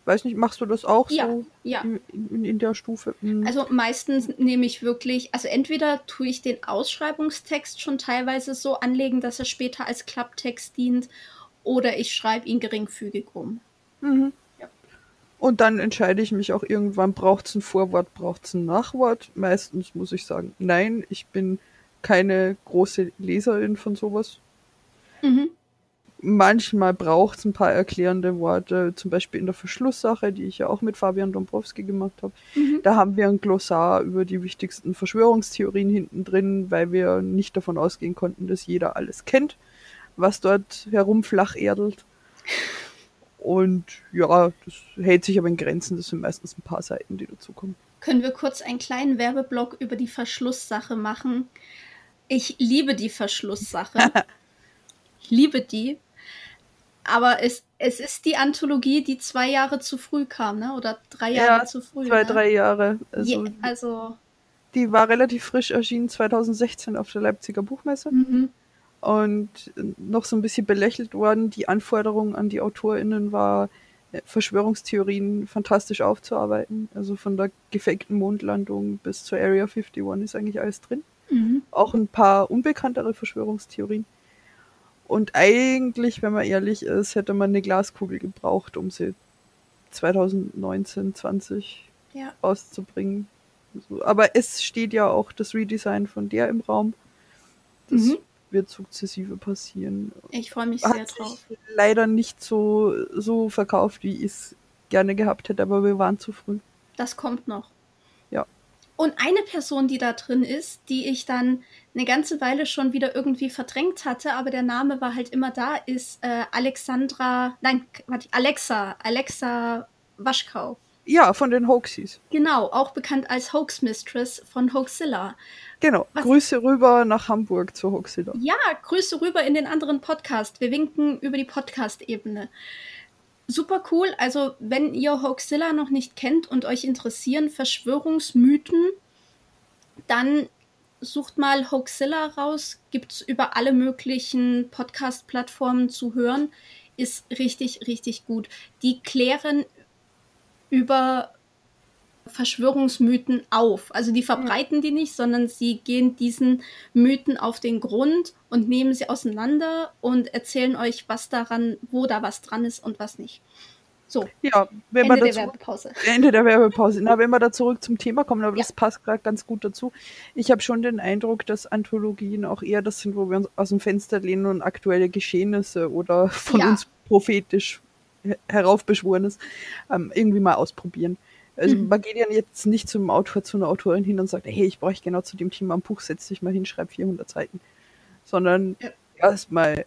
Weiß nicht, machst du das auch
ja,
so
ja.
In, in, der Stufe?
Mhm. Also meistens nehme ich wirklich, also entweder tue ich den Ausschreibungstext schon teilweise so anlegen, dass er später als Klapptext dient, oder ich schreibe ihn geringfügig um.
Mhm. Ja. Und dann entscheide ich mich auch irgendwann, braucht es ein Vorwort, braucht es ein Nachwort. Meistens muss ich sagen, nein, ich bin keine große Leserin von sowas. Manchmal braucht es ein paar erklärende Worte, zum Beispiel in der Verschlusssache, die ich ja auch mit Fabian Dombrowski gemacht habe. Mhm. Da haben wir ein Glossar über die wichtigsten Verschwörungstheorien hinten drin, weil wir nicht davon ausgehen konnten, dass jeder alles kennt, was dort herumflacherdelt. Und ja, das hält sich aber in Grenzen. Das sind meistens ein paar Seiten, die dazukommen.
Können wir kurz einen kleinen Werbeblock über die Verschlusssache machen? Ich liebe die Verschlusssache. ich liebe die. Aber es, es ist die Anthologie, die zwei Jahre zu früh kam, ne? Oder drei Jahre ja, zu früh.
Zwei,
ne?
drei Jahre.
Also, Je, also.
Die war relativ frisch erschienen, 2016 auf der Leipziger Buchmesse. Mhm. Und noch so ein bisschen belächelt worden. Die Anforderung an die AutorInnen war, äh, Verschwörungstheorien fantastisch aufzuarbeiten. Also von der gefakten Mondlandung bis zur Area 51 ist eigentlich alles drin. Mhm. Auch ein paar unbekanntere Verschwörungstheorien. Und eigentlich, wenn man ehrlich ist, hätte man eine Glaskugel gebraucht, um sie 2019, 20 ja. auszubringen. Aber es steht ja auch das Redesign von der im Raum. Das mhm. wird sukzessive passieren.
Ich freue mich Hat sehr drauf.
Leider nicht so, so verkauft, wie ich es gerne gehabt hätte, aber wir waren zu früh.
Das kommt noch. Und eine Person, die da drin ist, die ich dann eine ganze Weile schon wieder irgendwie verdrängt hatte, aber der Name war halt immer da, ist äh, Alexandra, nein, warte, Alexa, Alexa Waschkau.
Ja, von den Hoaxies.
Genau, auch bekannt als Hoax Mistress von Hoaxilla.
Genau, Was? Grüße rüber nach Hamburg zu Hoaxilla.
Ja, Grüße rüber in den anderen Podcast. Wir winken über die Podcast-Ebene super cool. Also, wenn ihr Hoaxilla noch nicht kennt und euch interessieren Verschwörungsmythen, dann sucht mal Hoaxilla raus. Gibt es über alle möglichen Podcast-Plattformen zu hören. Ist richtig, richtig gut. Die klären über Verschwörungsmythen auf. Also die verbreiten die nicht, sondern sie gehen diesen Mythen auf den Grund und nehmen sie auseinander und erzählen euch, was daran, wo da was dran ist und was nicht. So.
Ja, wenn Ende der Werbepause. Ende der Werbepause. Na, wenn wir da zurück zum Thema kommen, aber ja. das passt gerade ganz gut dazu. Ich habe schon den Eindruck, dass Anthologien auch eher das sind, wo wir uns aus dem Fenster lehnen und aktuelle Geschehnisse oder von ja. uns prophetisch heraufbeschworenes ähm, irgendwie mal ausprobieren. Also mhm. man geht ja jetzt nicht zum Autor, zu einer Autorin hin und sagt, hey, ich brauche genau zu dem Thema ein Buch, setz dich mal hin, schreib 400 Seiten. Sondern ja. erstmal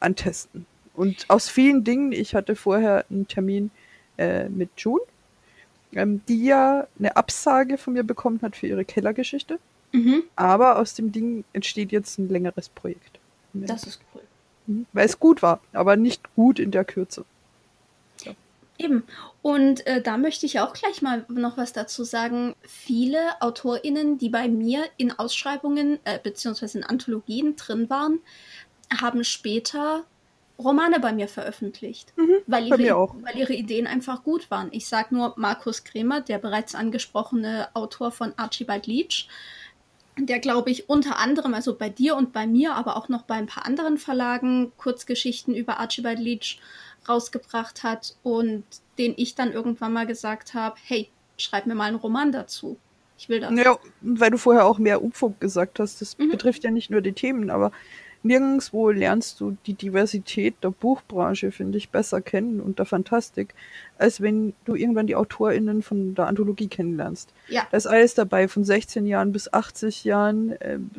antesten. Und aus vielen Dingen, ich hatte vorher einen Termin äh, mit June, ähm, die ja eine Absage von mir bekommen hat für ihre Kellergeschichte. Mhm. Aber aus dem Ding entsteht jetzt ein längeres Projekt.
Das ist cool.
Mhm. Weil es gut war, aber nicht gut in der Kürze.
Eben. Und äh, da möchte ich auch gleich mal noch was dazu sagen. Viele AutorInnen, die bei mir in Ausschreibungen äh, beziehungsweise in Anthologien drin waren, haben später Romane bei mir veröffentlicht,
Mhm,
weil,
bei mir
ihre,
auch.
weil ihre Ideen einfach gut waren. Ich sage nur Markus Kremer, der bereits angesprochene Autor von Archibald Leach, der, glaube ich, unter anderem, also bei dir und bei mir, aber auch noch bei ein paar anderen Verlagen Kurzgeschichten über Archibald Leach rausgebracht hat und den ich dann irgendwann mal gesagt habe, hey, schreib mir mal einen Roman dazu. Ich will das.
Ja, weil du vorher auch mehr UFO gesagt hast, das
Mhm.
betrifft ja nicht nur die Themen, aber nirgendwo lernst du die Diversität der Buchbranche, finde ich, besser kennen und der Fantastik, als wenn du irgendwann die AutorInnen von der Anthologie kennenlernst.
Ja.
Da ist alles dabei, von 16 Jahren bis 80 Jahren, ähm,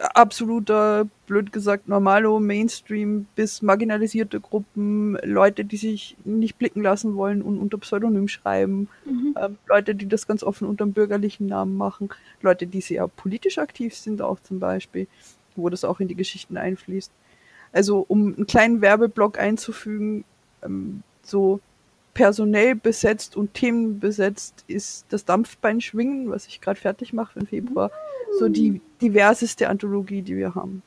absoluter, blöd gesagt, normalo Mainstream bis marginalisierte Gruppen, Leute, die sich nicht blicken lassen wollen und unter Pseudonym schreiben,
Mhm.
ähm, Leute, die das ganz offen unter einem bürgerlichen Namen machen, Leute, die sehr politisch aktiv sind auch zum Beispiel, wo das auch in die Geschichten einfließt. Also um einen kleinen Werbeblock einzufügen, ähm, so personell besetzt und Themen besetzt ist das Dampfbeinschwingen, was ich gerade fertig mache im Februar, so die diverseste Anthologie, die wir haben.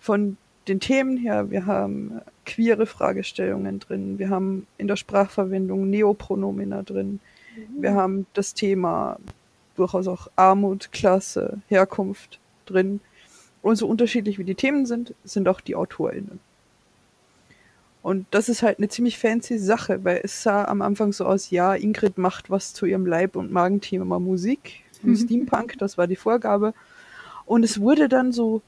Von den Themen her, wir haben queere Fragestellungen drin, wir haben in der Sprachverwendung Neopronomina drin, wir haben das Thema durchaus auch Armut, Klasse, Herkunft drin. Und so unterschiedlich wie die Themen sind, sind auch die AutorInnen. Und das ist halt eine ziemlich fancy Sache, weil es sah am Anfang so aus, ja, Ingrid macht was zu ihrem Leib- und Magenthema Musik,
Mhm.
Steampunk, das war die Vorgabe. Und es wurde dann so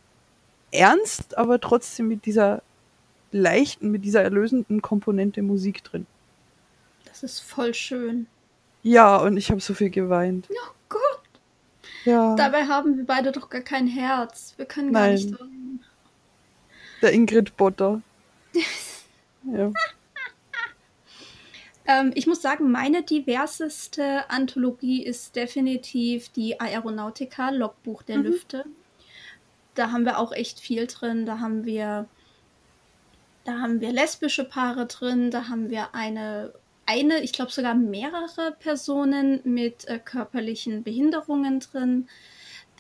ernst, aber trotzdem mit dieser leichten, mit dieser erlösenden Komponente Musik drin.
Das ist voll schön.
Ja, und ich habe so viel geweint.
Oh Gott.
Ja,
Dabei haben wir beide doch gar kein Herz. Wir können gar
Nein.
nicht. weinen.
der Ingrid Botter. ja.
Ähm, ich muss sagen, meine diverseste Anthologie ist definitiv die Aeronautica, Logbuch der
Mhm.
Lüfte. Da haben wir auch echt viel drin. Da haben wir, da haben wir lesbische Paare drin. Da haben wir eine, eine, ich glaube sogar mehrere Personen mit äh, körperlichen Behinderungen drin.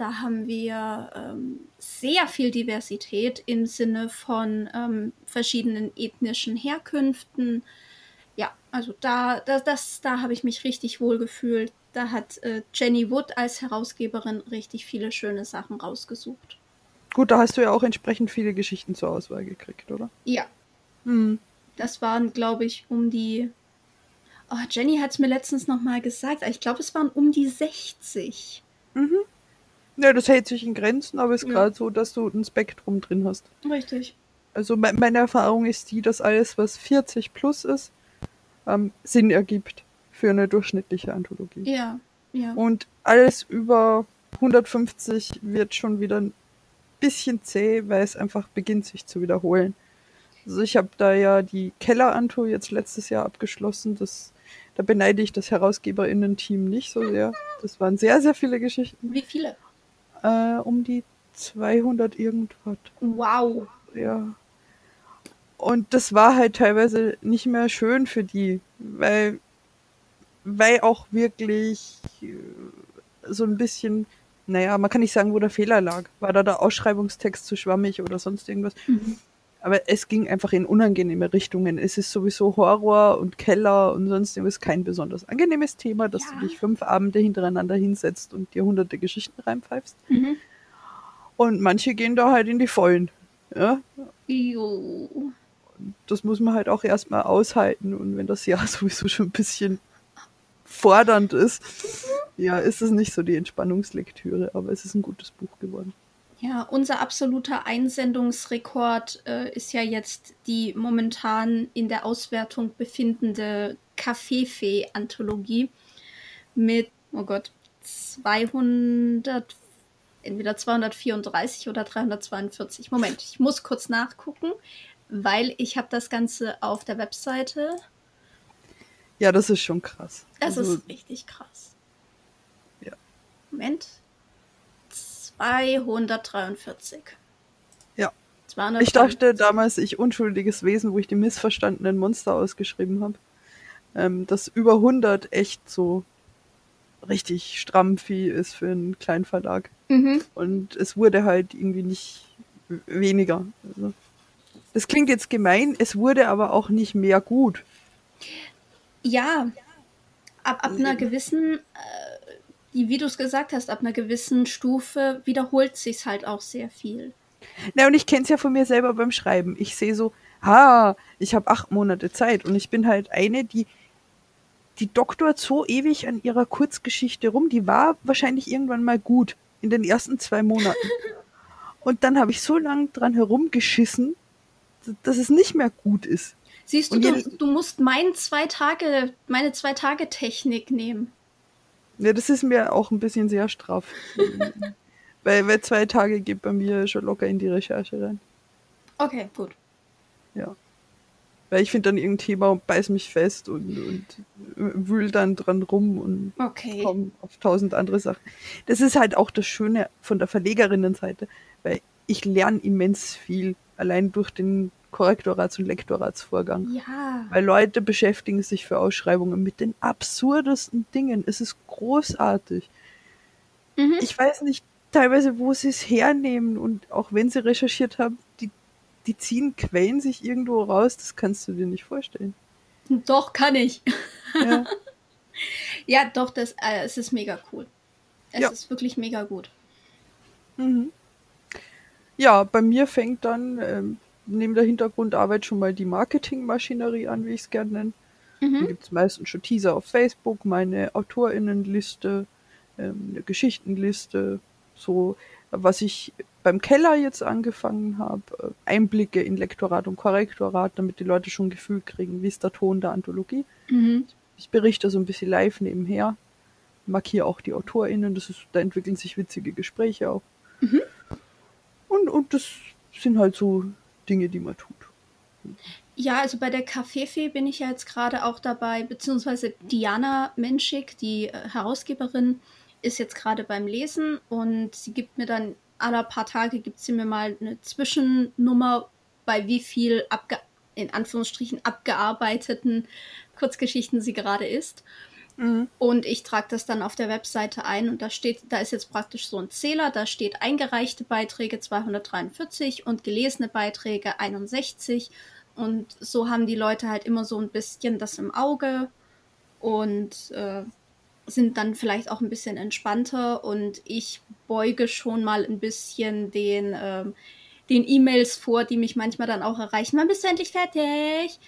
Da haben wir ähm, sehr viel Diversität im Sinne von ähm, verschiedenen ethnischen Herkünften. Ja, also da, da, das, da habe ich mich richtig wohl gefühlt. Da hat äh, Jenny Wood als Herausgeberin richtig viele schöne Sachen rausgesucht.
Gut, da hast du ja auch entsprechend viele Geschichten zur Auswahl gekriegt, oder?
Ja,
Hm.
das waren, glaube ich, um die. Oh, Jenny hat es mir letztens nochmal gesagt. Ich glaube, es waren um die 60.
Mhm. Ja, das hält sich in Grenzen, aber ist
Ja.
gerade so, dass du ein Spektrum drin hast.
Richtig.
Also me meine Erfahrung ist die, dass alles, was 40 plus ist, ähm, Sinn ergibt für eine durchschnittliche Anthologie.
Ja, ja.
Und alles über 150 wird schon wieder ein bisschen zäh, weil es einfach beginnt, sich zu wiederholen. Also ich habe da ja die Keller-Anto jetzt letztes Jahr abgeschlossen. Das, da beneide ich das HerausgeberInnen-Team nicht so sehr. Das waren sehr, sehr viele Geschichten.
Wie viele?
Äh, um die 200 irgendwas.
Wow.
Ja. Und das war halt teilweise nicht mehr schön für die, weil, weil auch wirklich äh, so ein bisschen, naja, man kann nicht sagen, wo der Fehler lag. War da der Ausschreibungstext zu schwammig oder sonst irgendwas?
Mhm.
Aber es ging einfach in unangenehme Richtungen. Es ist sowieso Horror und Keller und sonst irgendwas kein besonders angenehmes Thema, dass
Ja.
du dich fünf Abende hintereinander hinsetzt und dir hunderte Geschichten reinpfeifst.
Mhm.
Und manche gehen da halt in die Vollen. Ja,
Jo.
das muss man halt auch erstmal aushalten. Und wenn das Jahr sowieso schon ein bisschen fordernd ist, ja, ist es nicht so die Entspannungslektüre, aber es ist ein gutes Buch geworden.
Ja, unser absoluter Einsendungsrekord äh, ist ja jetzt die momentan in der Auswertung befindende Kaffeefee-Anthologie mit, oh Gott, 200, entweder 234 oder 342. Moment, ich muss kurz nachgucken, weil ich habe das Ganze auf der Webseite.
Ja, das ist schon krass.
Das
Also,
ist richtig krass.
Ja.
Moment. 243. 200
Ich dachte damals, ich unschuldiges Wesen, wo ich die missverstandenen Monster ausgeschrieben habe. Ähm, dass über 100 echt so richtig stramm ist für einen kleinen Verlag.
Mhm.
Und es wurde halt irgendwie nicht weniger. Also, das klingt jetzt gemein, es wurde aber auch nicht mehr gut.
Ja, ab, ab einer gewissen, äh, die, wie du es gesagt hast, ab einer gewissen Stufe wiederholt sich's halt auch sehr viel.
Na, und ich kenne es ja von mir selber beim Schreiben. Ich sehe so, ha, ich habe acht Monate Zeit und ich bin halt eine, die die doktort so ewig an ihrer Kurzgeschichte rum. Die war wahrscheinlich irgendwann mal gut in den ersten zwei Monaten. Und dann habe ich so lange dran herumgeschissen, dass es nicht mehr gut ist.
Siehst du, du, du musst mein zwei Tage, meine zwei Tage Technik nehmen.
Ja, das ist mir auch ein bisschen sehr straff. weil, weil zwei Tage geht bei mir schon locker in die Recherche rein.
Okay, gut.
Ja. Weil ich finde dann irgendein Thema und beiß mich fest und, und wühl dann dran rum und
Okay.
komme auf tausend andere Sachen. Das ist halt auch das Schöne von der Verlegerinnenseite, weil ich lerne immens viel, allein durch den Korrektorats- und Lektoratsvorgang.
Ja.
Weil Leute beschäftigen sich für Ausschreibungen mit den absurdesten Dingen. Es ist großartig.
Mhm.
Ich weiß nicht teilweise, wo sie es hernehmen und auch wenn sie recherchiert haben, die, die ziehen Quellen sich irgendwo raus, das kannst du dir nicht vorstellen.
Doch, kann ich.
Ja.
Ja, doch, das, äh, es ist mega cool. Es
Ja.
ist wirklich mega gut.
Mhm. Ja, bei mir fängt dann ähm, neben der Hintergrundarbeit schon mal die Marketingmaschinerie an, wie ich es gerne nenne. Dann
Mhm.
gibt es meistens schon Teaser auf Facebook, meine AutorInnenliste, ähm, eine Geschichtenliste, so was ich beim Keller jetzt angefangen habe, äh, Einblicke in Lektorat und Korrektorat, damit die Leute schon ein Gefühl kriegen, wie ist der Ton der Anthologie.
Mhm.
Ich berichte so ein bisschen live nebenher, markiere auch die AutorInnen, das ist, da entwickeln sich witzige Gespräche auch.
Mhm.
Und, und das sind halt so Dinge, die man tut.
Ja, also bei der Kaffeefee bin ich ja jetzt gerade auch dabei, beziehungsweise Diana Menschik, die äh, Herausgeberin, ist jetzt gerade beim Lesen und sie gibt mir dann alle paar Tage gibt sie mir mal eine Zwischennummer, bei wie viel abge in Anführungsstrichen abgearbeiteten Kurzgeschichten sie gerade ist. Und ich trage das dann auf der Webseite ein und da steht, da ist jetzt praktisch so ein Zähler, da steht eingereichte Beiträge 243 und gelesene Beiträge 61. Und so haben die Leute halt immer so ein bisschen das im Auge und äh, sind dann vielleicht auch ein bisschen entspannter. Und ich beuge schon mal ein bisschen den, ähm, den E-Mails vor, die mich manchmal dann auch erreichen. Wann bist du endlich fertig?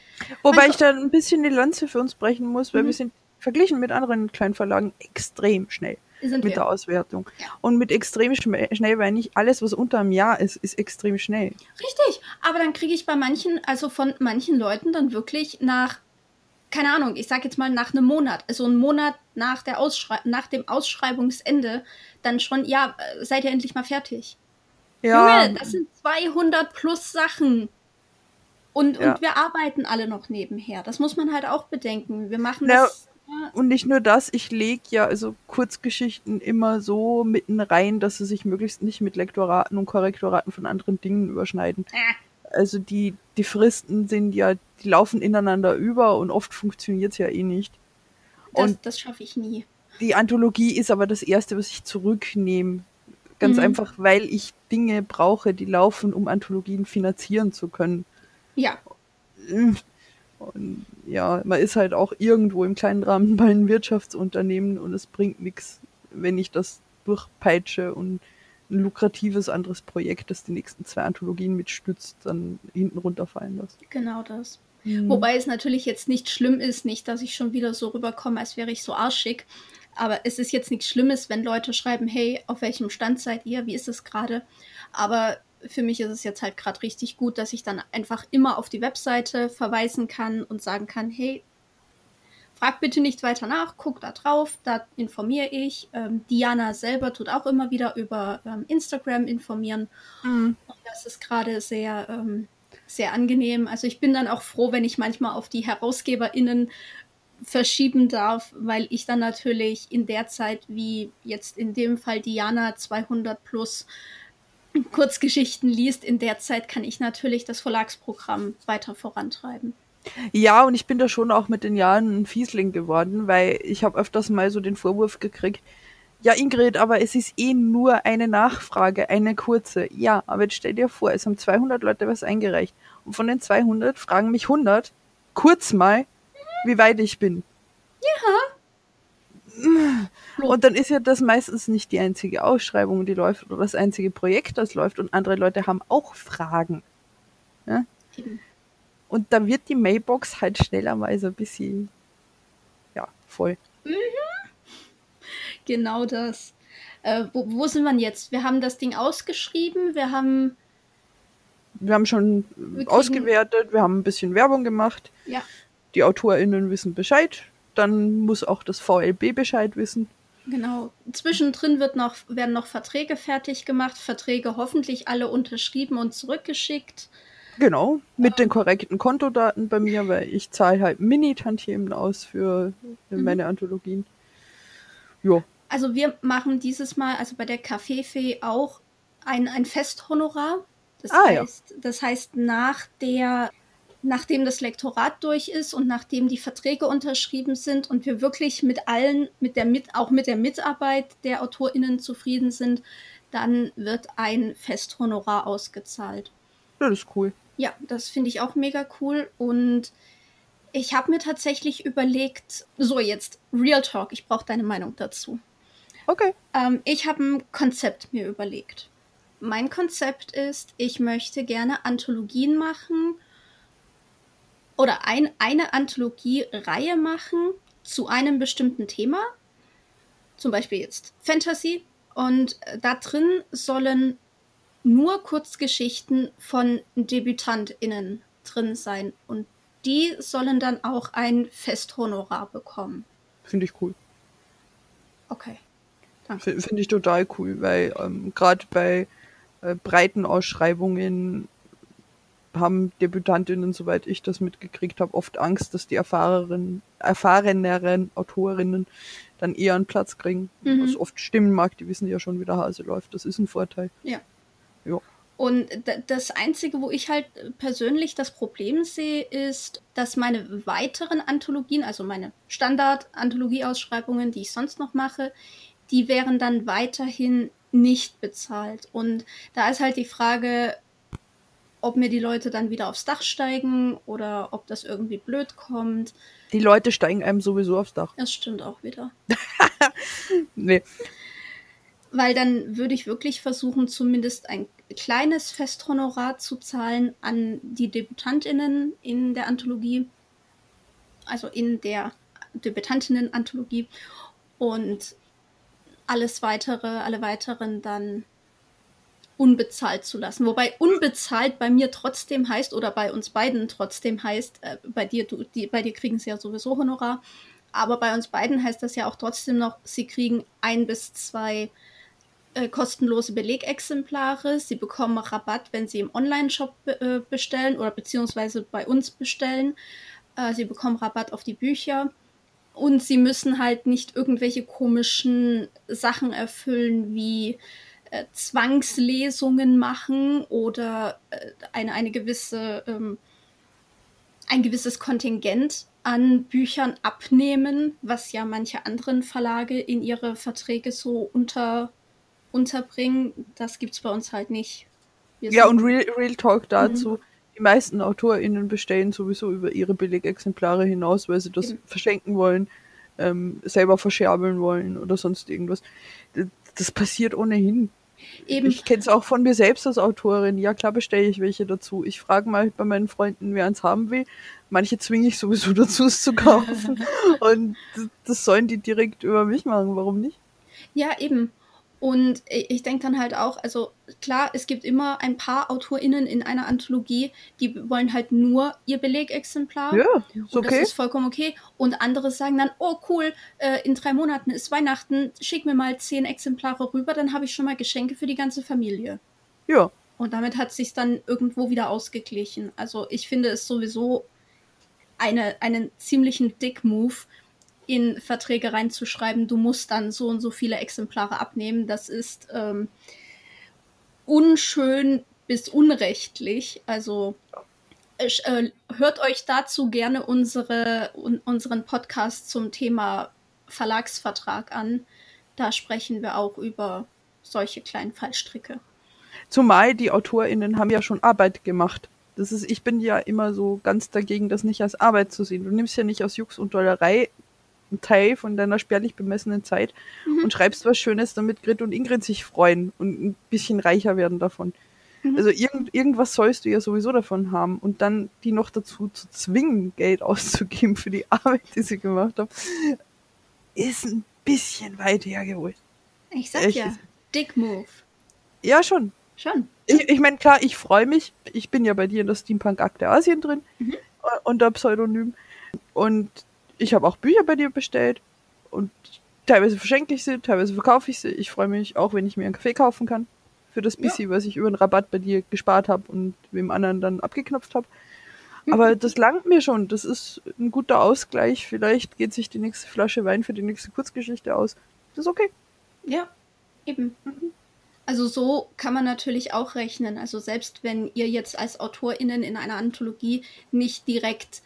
Wobei
Manche-
ich dann ein bisschen die Lanze für uns brechen muss, weil
Mhm.
wir sind verglichen mit anderen kleinen Verlagen extrem schnell mit
wir.
der Auswertung.
Ja.
Und mit extrem schnell, weil nicht alles, was unter einem Jahr ist, ist extrem schnell.
Richtig, aber dann kriege ich bei manchen, also von manchen Leuten dann wirklich nach, keine Ahnung, ich sag jetzt mal nach einem Monat, also einen Monat nach, der Ausschrei nach dem Ausschreibungsende, dann schon, ja, seid ihr endlich mal fertig.
Ja,
Junge, das sind 200 plus Sachen. Und,
Ja.
und wir arbeiten alle noch nebenher. Das muss man halt auch bedenken. Wir machen
Na,
das.
Und nicht nur das, ich lege ja also Kurzgeschichten immer so mitten rein, dass sie sich möglichst nicht mit Lektoraten und Korrektoraten von anderen Dingen überschneiden.
äh,
Also die, die Fristen sind ja, die laufen ineinander über und oft funktioniert es ja eh nicht.
das
Und
das schaffe ich nie.
Die Anthologie ist aber das erste, was ich zurücknehme. Ganz
Mhm.
einfach, weil ich Dinge brauche, die laufen, um Anthologien finanzieren zu können.
Ja,
Und ja, man ist halt auch irgendwo im kleinen Rahmen bei einem Wirtschaftsunternehmen und es bringt nichts, wenn ich das durchpeitsche und ein lukratives anderes Projekt, das die nächsten zwei Anthologien mitstützt, dann hinten runterfallen lasse.
genau das.
Mhm.
Wobei es natürlich jetzt nicht schlimm ist, nicht, dass ich schon wieder so rüberkomme, als wäre ich so arschig. Aber es ist jetzt nichts Schlimmes, wenn Leute schreiben, hey, auf welchem Stand seid ihr? Wie ist es gerade? Aber für mich ist es jetzt halt gerade richtig gut, dass ich dann einfach immer auf die Webseite verweisen kann und sagen kann, hey, frag bitte nicht weiter nach, guck da drauf, da informiere ich. Ähm, Diana selber tut auch immer wieder über ähm, Instagram informieren.
Mhm.
Und das ist gerade sehr, ähm, sehr angenehm. Also ich bin dann auch froh, wenn ich manchmal auf die HerausgeberInnen verschieben darf, weil ich dann natürlich in der Zeit, wie jetzt in dem Fall Diana 200 plus Kurzgeschichten liest, in der Zeit kann ich natürlich das Verlagsprogramm weiter vorantreiben.
Ja, und ich bin da schon auch mit den Jahren ein Fiesling geworden, weil ich habe öfters mal so den Vorwurf gekriegt, ja Ingrid, aber es ist eh nur eine Nachfrage, eine kurze. Ja, aber jetzt stell dir vor, es haben 200 Leute was eingereicht und von den 200 fragen mich 100 kurz mal, wie weit ich bin.
Ja.
Und dann ist ja das meistens nicht die einzige Ausschreibung, die läuft oder das einzige Projekt, das läuft und andere Leute haben auch Fragen. Ja? Und da wird die Mailbox halt schneller mal so ein bisschen, ja, voll.
Genau das. Äh, wo, wo sind wir jetzt? Wir haben das Ding ausgeschrieben, wir haben.
Wir haben schon
kriegen-
ausgewertet, wir haben ein bisschen Werbung gemacht.
Ja,
Die AutorInnen wissen Bescheid. Dann muss auch das VLB Bescheid wissen.
genau. Zwischendrin wird noch, werden noch Verträge fertig gemacht, Verträge hoffentlich alle unterschrieben und zurückgeschickt.
Genau, mit den korrekten Kontodaten bei mir, weil ich zahle halt Mini-Tantiemen aus für
Mhm.
meine Anthologien. Jo,
Also wir machen dieses Mal, also bei der Kaffeefee auch ein, ein Festhonorar. Das
Ah, ja.
heißt, das heißt, nach der, nachdem das Lektorat durch ist und nachdem die Verträge unterschrieben sind und wir wirklich mit allen, mit der mit, auch mit der Mitarbeit der AutorInnen zufrieden sind, dann wird ein Festhonorar ausgezahlt.
das ist cool.
Ja, das finde ich auch mega cool. Und ich habe mir tatsächlich überlegt, so jetzt, Real Talk, ich brauche deine Meinung dazu.
Okay.
Ähm, ich habe ein Konzept mir überlegt. Mein Konzept ist, ich möchte gerne Anthologien machen oder ein, eine Anthologie-Reihe machen zu einem bestimmten Thema. Zum Beispiel jetzt Fantasy. Und äh, da drin sollen nur Kurzgeschichten von DebütantInnen drin sein. Und die sollen dann auch ein Festhonorar bekommen.
Finde ich cool.
Okay.
F- Finde ich total cool, weil ähm, gerade bei äh, breiten Ausschreibungen haben Debütantinnen, soweit ich das mitgekriegt habe, oft Angst, dass die erfahrenen, erfahreneren Autorinnen dann eher einen Platz kriegen.
Mhm.
Was oft stimmen mag, die wissen ja schon, wie der Hase läuft. Das ist ein Vorteil.
Ja.
Ja.
Und das Einzige, wo ich halt persönlich das Problem sehe, ist, dass meine weiteren Anthologien, also meine Standard-Anthologie-Ausschreibungen, die ich sonst noch mache, die wären dann weiterhin nicht bezahlt. Und da ist halt die Frage, ob mir die Leute dann wieder aufs Dach steigen oder ob das irgendwie blöd kommt.
Die Leute steigen einem sowieso aufs Dach.
Das stimmt auch wieder.
Nee,
Weil dann würde ich wirklich versuchen, zumindest ein kleines Festhonorar zu zahlen an die DebütantInnen in der Anthologie. Also in der Debütantinnen-Anthologie. Und alles weitere, alle weiteren dann unbezahlt zu lassen. Wobei unbezahlt bei mir trotzdem heißt, oder bei uns beiden trotzdem heißt, äh, bei dir, du, die, bei dir kriegen sie ja sowieso Honorar, aber bei uns beiden heißt das ja auch trotzdem noch, sie kriegen ein bis zwei äh, kostenlose Belegexemplare. Sie bekommen Rabatt, wenn sie im Online-Shop äh, bestellen oder beziehungsweise bei uns bestellen. Äh, sie bekommen Rabatt auf die Bücher. Und sie müssen halt nicht irgendwelche komischen Sachen erfüllen wie äh, Zwangslesungen machen oder äh, eine, eine gewisse, ähm, ein gewisses Kontingent an Büchern abnehmen, was ja manche anderen Verlage in ihre Verträge so unter, unterbringen. Das gibt's bei uns halt nicht. Wir
Ja, und Real, Real Talk dazu. Die meisten AutorInnen bestellen sowieso über ihre Belegexemplare hinaus, weil sie das
Eben.
verschenken wollen, ähm, selber verscherbeln wollen oder sonst irgendwas. Das passiert ohnehin.
Eben
Ich kenne es auch von mir selbst als Autorin. Ja, klar bestelle ich welche dazu. Ich frage mal bei meinen Freunden, wer eins haben will. Manche zwinge ich sowieso dazu, es zu kaufen. Und das sollen die direkt über mich machen. Warum nicht?
Ja, eben. Und ich denke dann halt auch, also klar, es gibt immer ein paar AutorInnen in einer Anthologie, die wollen halt nur ihr Belegexemplar.
Ja, ist
Und
okay.
das ist vollkommen okay. Und andere sagen dann, oh cool, äh, in drei Monaten ist Weihnachten, schick mir mal zehn Exemplare rüber, dann habe ich schon mal Geschenke für die ganze Familie.
Ja,
Und damit hat sich dann irgendwo wieder ausgeglichen. Also ich finde es sowieso eine, einen ziemlichen Dick-Move, in Verträge reinzuschreiben, du musst dann so und so viele Exemplare abnehmen. Das ist, ähm, unschön bis unrechtlich. Also äh, hört euch dazu gerne unsere, un, unseren Podcast zum Thema Verlagsvertrag an. Da sprechen wir auch über solche kleinen Fallstricke.
Zumal die AutorInnen haben ja schon Arbeit gemacht. Das ist, ich bin ja immer so ganz dagegen, das nicht als Arbeit zu sehen. Du nimmst ja nicht aus Jux und Dollerei einen Teil von deiner spärlich bemessenen Zeit mhm. und schreibst was Schönes, damit Grit und Ingrid sich freuen und ein bisschen reicher werden davon. Mhm. Also irgend, irgendwas sollst du ja sowieso davon haben. Und dann die noch dazu zu zwingen, Geld auszugeben für die Arbeit, die sie gemacht haben, ist ein bisschen weit hergeholt.
Ich sag Echt. ja, Dick Move.
Ja, schon.
Schon.
Ich, ich meine, klar, ich freue mich. Ich bin ja bei dir in der Steampunk-Akte Asien drin, mhm. Unter Pseudonym. Und ich habe auch Bücher bei dir bestellt. Und teilweise verschenke ich sie, teilweise verkaufe ich sie. Ich freue mich auch, wenn ich mir einen Kaffee kaufen kann. Für das bisschen, ja. was ich über den Rabatt bei dir gespart habe und wem anderen dann abgeknopft habe. Aber das langt mir schon. Das ist ein guter Ausgleich. Vielleicht geht sich die nächste Flasche Wein für die nächste Kurzgeschichte aus. Das ist okay.
Ja, eben. Mhm. Also so kann man natürlich auch rechnen. Also selbst wenn ihr jetzt als AutorInnen in einer Anthologie nicht direkt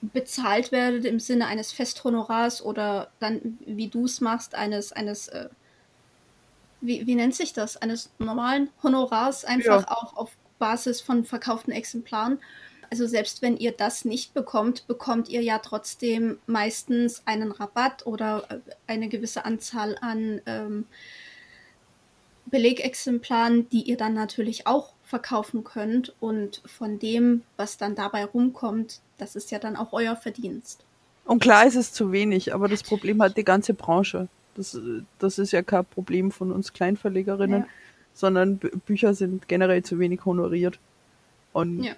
bezahlt werdet im Sinne eines Festhonorars oder dann, wie du es machst, eines, eines äh, wie, wie nennt sich das? Eines normalen Honorars, einfach ja. auch auf Basis von verkauften Exemplaren. Also selbst wenn ihr das nicht bekommt, bekommt ihr ja trotzdem meistens einen Rabatt oder äh, eine gewisse Anzahl an ähm, Belegexemplaren, die ihr dann natürlich auch verkaufen könnt. Und von dem, was dann dabei rumkommt, das ist ja dann auch euer Verdienst.
Und klar ist es zu wenig, aber das Problem hat die ganze Branche. Das, das ist ja kein Problem von uns Kleinverlegerinnen, ja. sondern Bücher sind generell zu wenig honoriert. Und ja.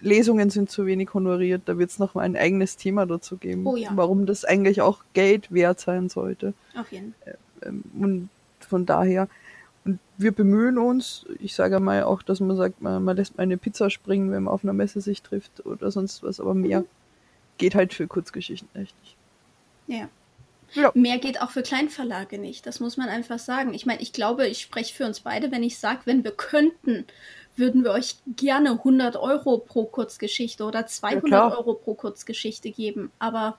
Lesungen sind zu wenig honoriert. Da wird es noch mal ein eigenes Thema dazu geben, oh ja. warum das eigentlich auch Geld wert sein sollte.
Auf jeden Fall.
Ähm, und von daher, und wir bemühen uns, ich sage mal auch, dass man sagt, man, man lässt mal eine Pizza springen, wenn man auf einer Messe sich trifft oder sonst was, aber mehr mhm. geht halt für Kurzgeschichten echt nicht.
Ja. ja. Mehr geht auch für Kleinverlage nicht, das muss man einfach sagen. Ich meine, ich glaube, ich spreche für uns beide, wenn ich sage, wenn wir könnten, würden wir euch gerne 100 Euro pro Kurzgeschichte oder 200 ja, Euro pro Kurzgeschichte geben, aber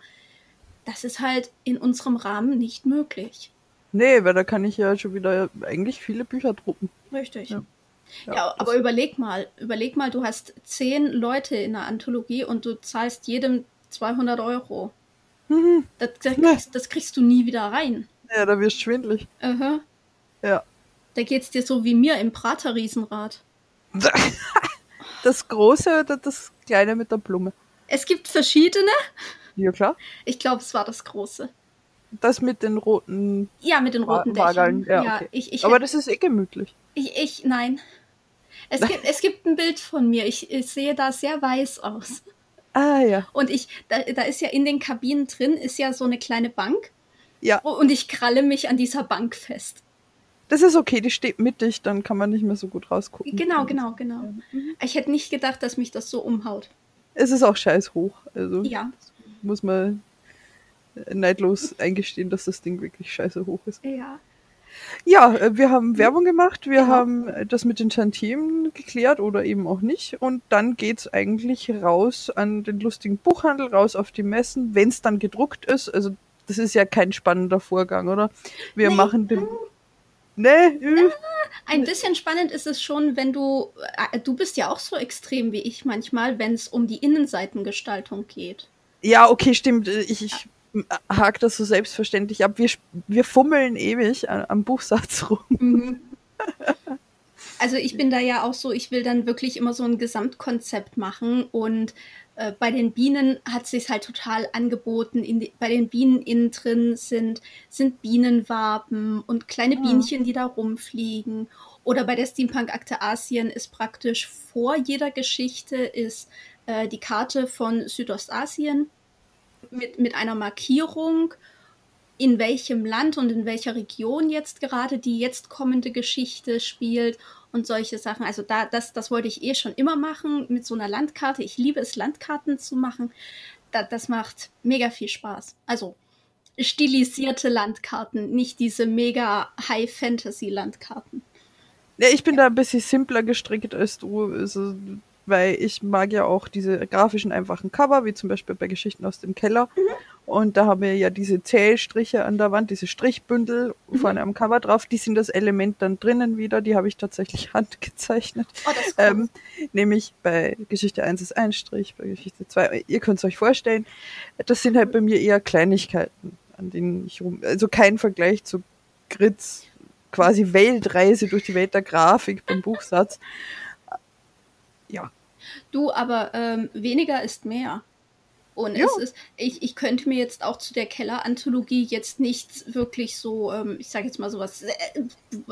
das ist halt in unserem Rahmen nicht möglich.
Nee, weil da kann ich ja schon wieder eigentlich viele Bücher drucken.
Richtig. Ja, ja, ja aber überleg mal, überleg mal, du hast zehn Leute in der Anthologie und du zahlst jedem 200 Euro. Mhm. Das, das, kriegst, das, kriegst, du nie wieder rein.
Ja, da wirst du schwindlig.
Aha.
Ja.
Da geht's dir so wie mir im Prater-Riesenrad.
Das große oder das kleine mit der Blume?
Es gibt verschiedene.
Ja, klar.
Ich glaube, es war das große.
Das mit den roten.
Ja, mit den roten
Dächern. Ja, ja okay. ich, ich, Aber das ist eh gemütlich.
Ich, ich nein. Es gibt, es gibt ein Bild von mir. Ich, ich sehe da sehr weiß aus.
Ah, ja.
Und ich, da, da ist ja in den Kabinen drin, ist ja so eine kleine Bank.
Ja.
Und ich kralle mich an dieser Bank fest.
Das ist okay, die steht mittig, dann kann man nicht mehr so gut rausgucken.
Genau, genau, genau. Mhm. Ich hätte nicht gedacht, dass mich das so umhaut.
Es ist auch scheiß hoch. Also
ja.
muss man neidlos eingestehen, dass das Ding wirklich scheiße hoch ist.
Ja.
Ja, äh, wir haben Werbung gemacht, wir ja. haben das mit den Tantiemen geklärt oder eben auch nicht. Und dann geht's eigentlich raus an den lustigen Buchhandel, raus auf die Messen, wenn es dann gedruckt ist. Also das ist ja kein spannender Vorgang, oder? Wir nee. machen den. Nee,
ja, ein bisschen spannend ist es schon, wenn du. Äh, du bist ja auch so extrem wie ich manchmal, wenn es um die Innenseitengestaltung geht.
Ja, okay, stimmt. Ich, ich hakt das so selbstverständlich ab. Wir, wir fummeln ewig am Buchsatz rum. Mhm.
Also ich bin da ja auch so, ich will dann wirklich immer so ein Gesamtkonzept machen und äh, bei den Bienen hat sich halt total angeboten. Die, bei den Bienen innen drin sind, sind Bienenwaben und kleine ah. Bienchen, die da rumfliegen. Oder bei der Steampunk-Akte Asien ist praktisch vor jeder Geschichte ist äh, die Karte von Südostasien mit, mit einer Markierung, in welchem Land und in welcher Region jetzt gerade die jetzt kommende Geschichte spielt und solche Sachen. Also da, das, das wollte ich eh schon immer machen mit so einer Landkarte. Ich liebe es, Landkarten zu machen. Da, das macht mega viel Spaß. Also stilisierte Landkarten, nicht diese mega High-Fantasy-Landkarten.
Ja, ich bin da ein bisschen simpler gestrickt als du, also, weil ich mag ja auch diese grafischen einfachen Cover, wie zum Beispiel bei Geschichten aus dem Keller. Mhm. Und da haben wir ja diese Zählstriche an der Wand, diese Strichbündel mhm. vorne am Cover drauf. Die sind das Element dann drinnen wieder. Die habe ich tatsächlich handgezeichnet. Oh, cool. ähm, nämlich bei Geschichte 1 ist ein Strich, bei Geschichte 2. Ihr könnt es euch vorstellen. Das sind halt bei mir eher Kleinigkeiten, an denen ich rum. Also kein Vergleich zu Grits quasi Weltreise durch die Welt der Grafik beim Buchsatz.
Du, aber ähm, weniger ist mehr. Und es ist, ich, ich könnte mir jetzt auch zu der Keller-Anthologie jetzt nichts wirklich so, ähm, ich sage jetzt mal so was äh,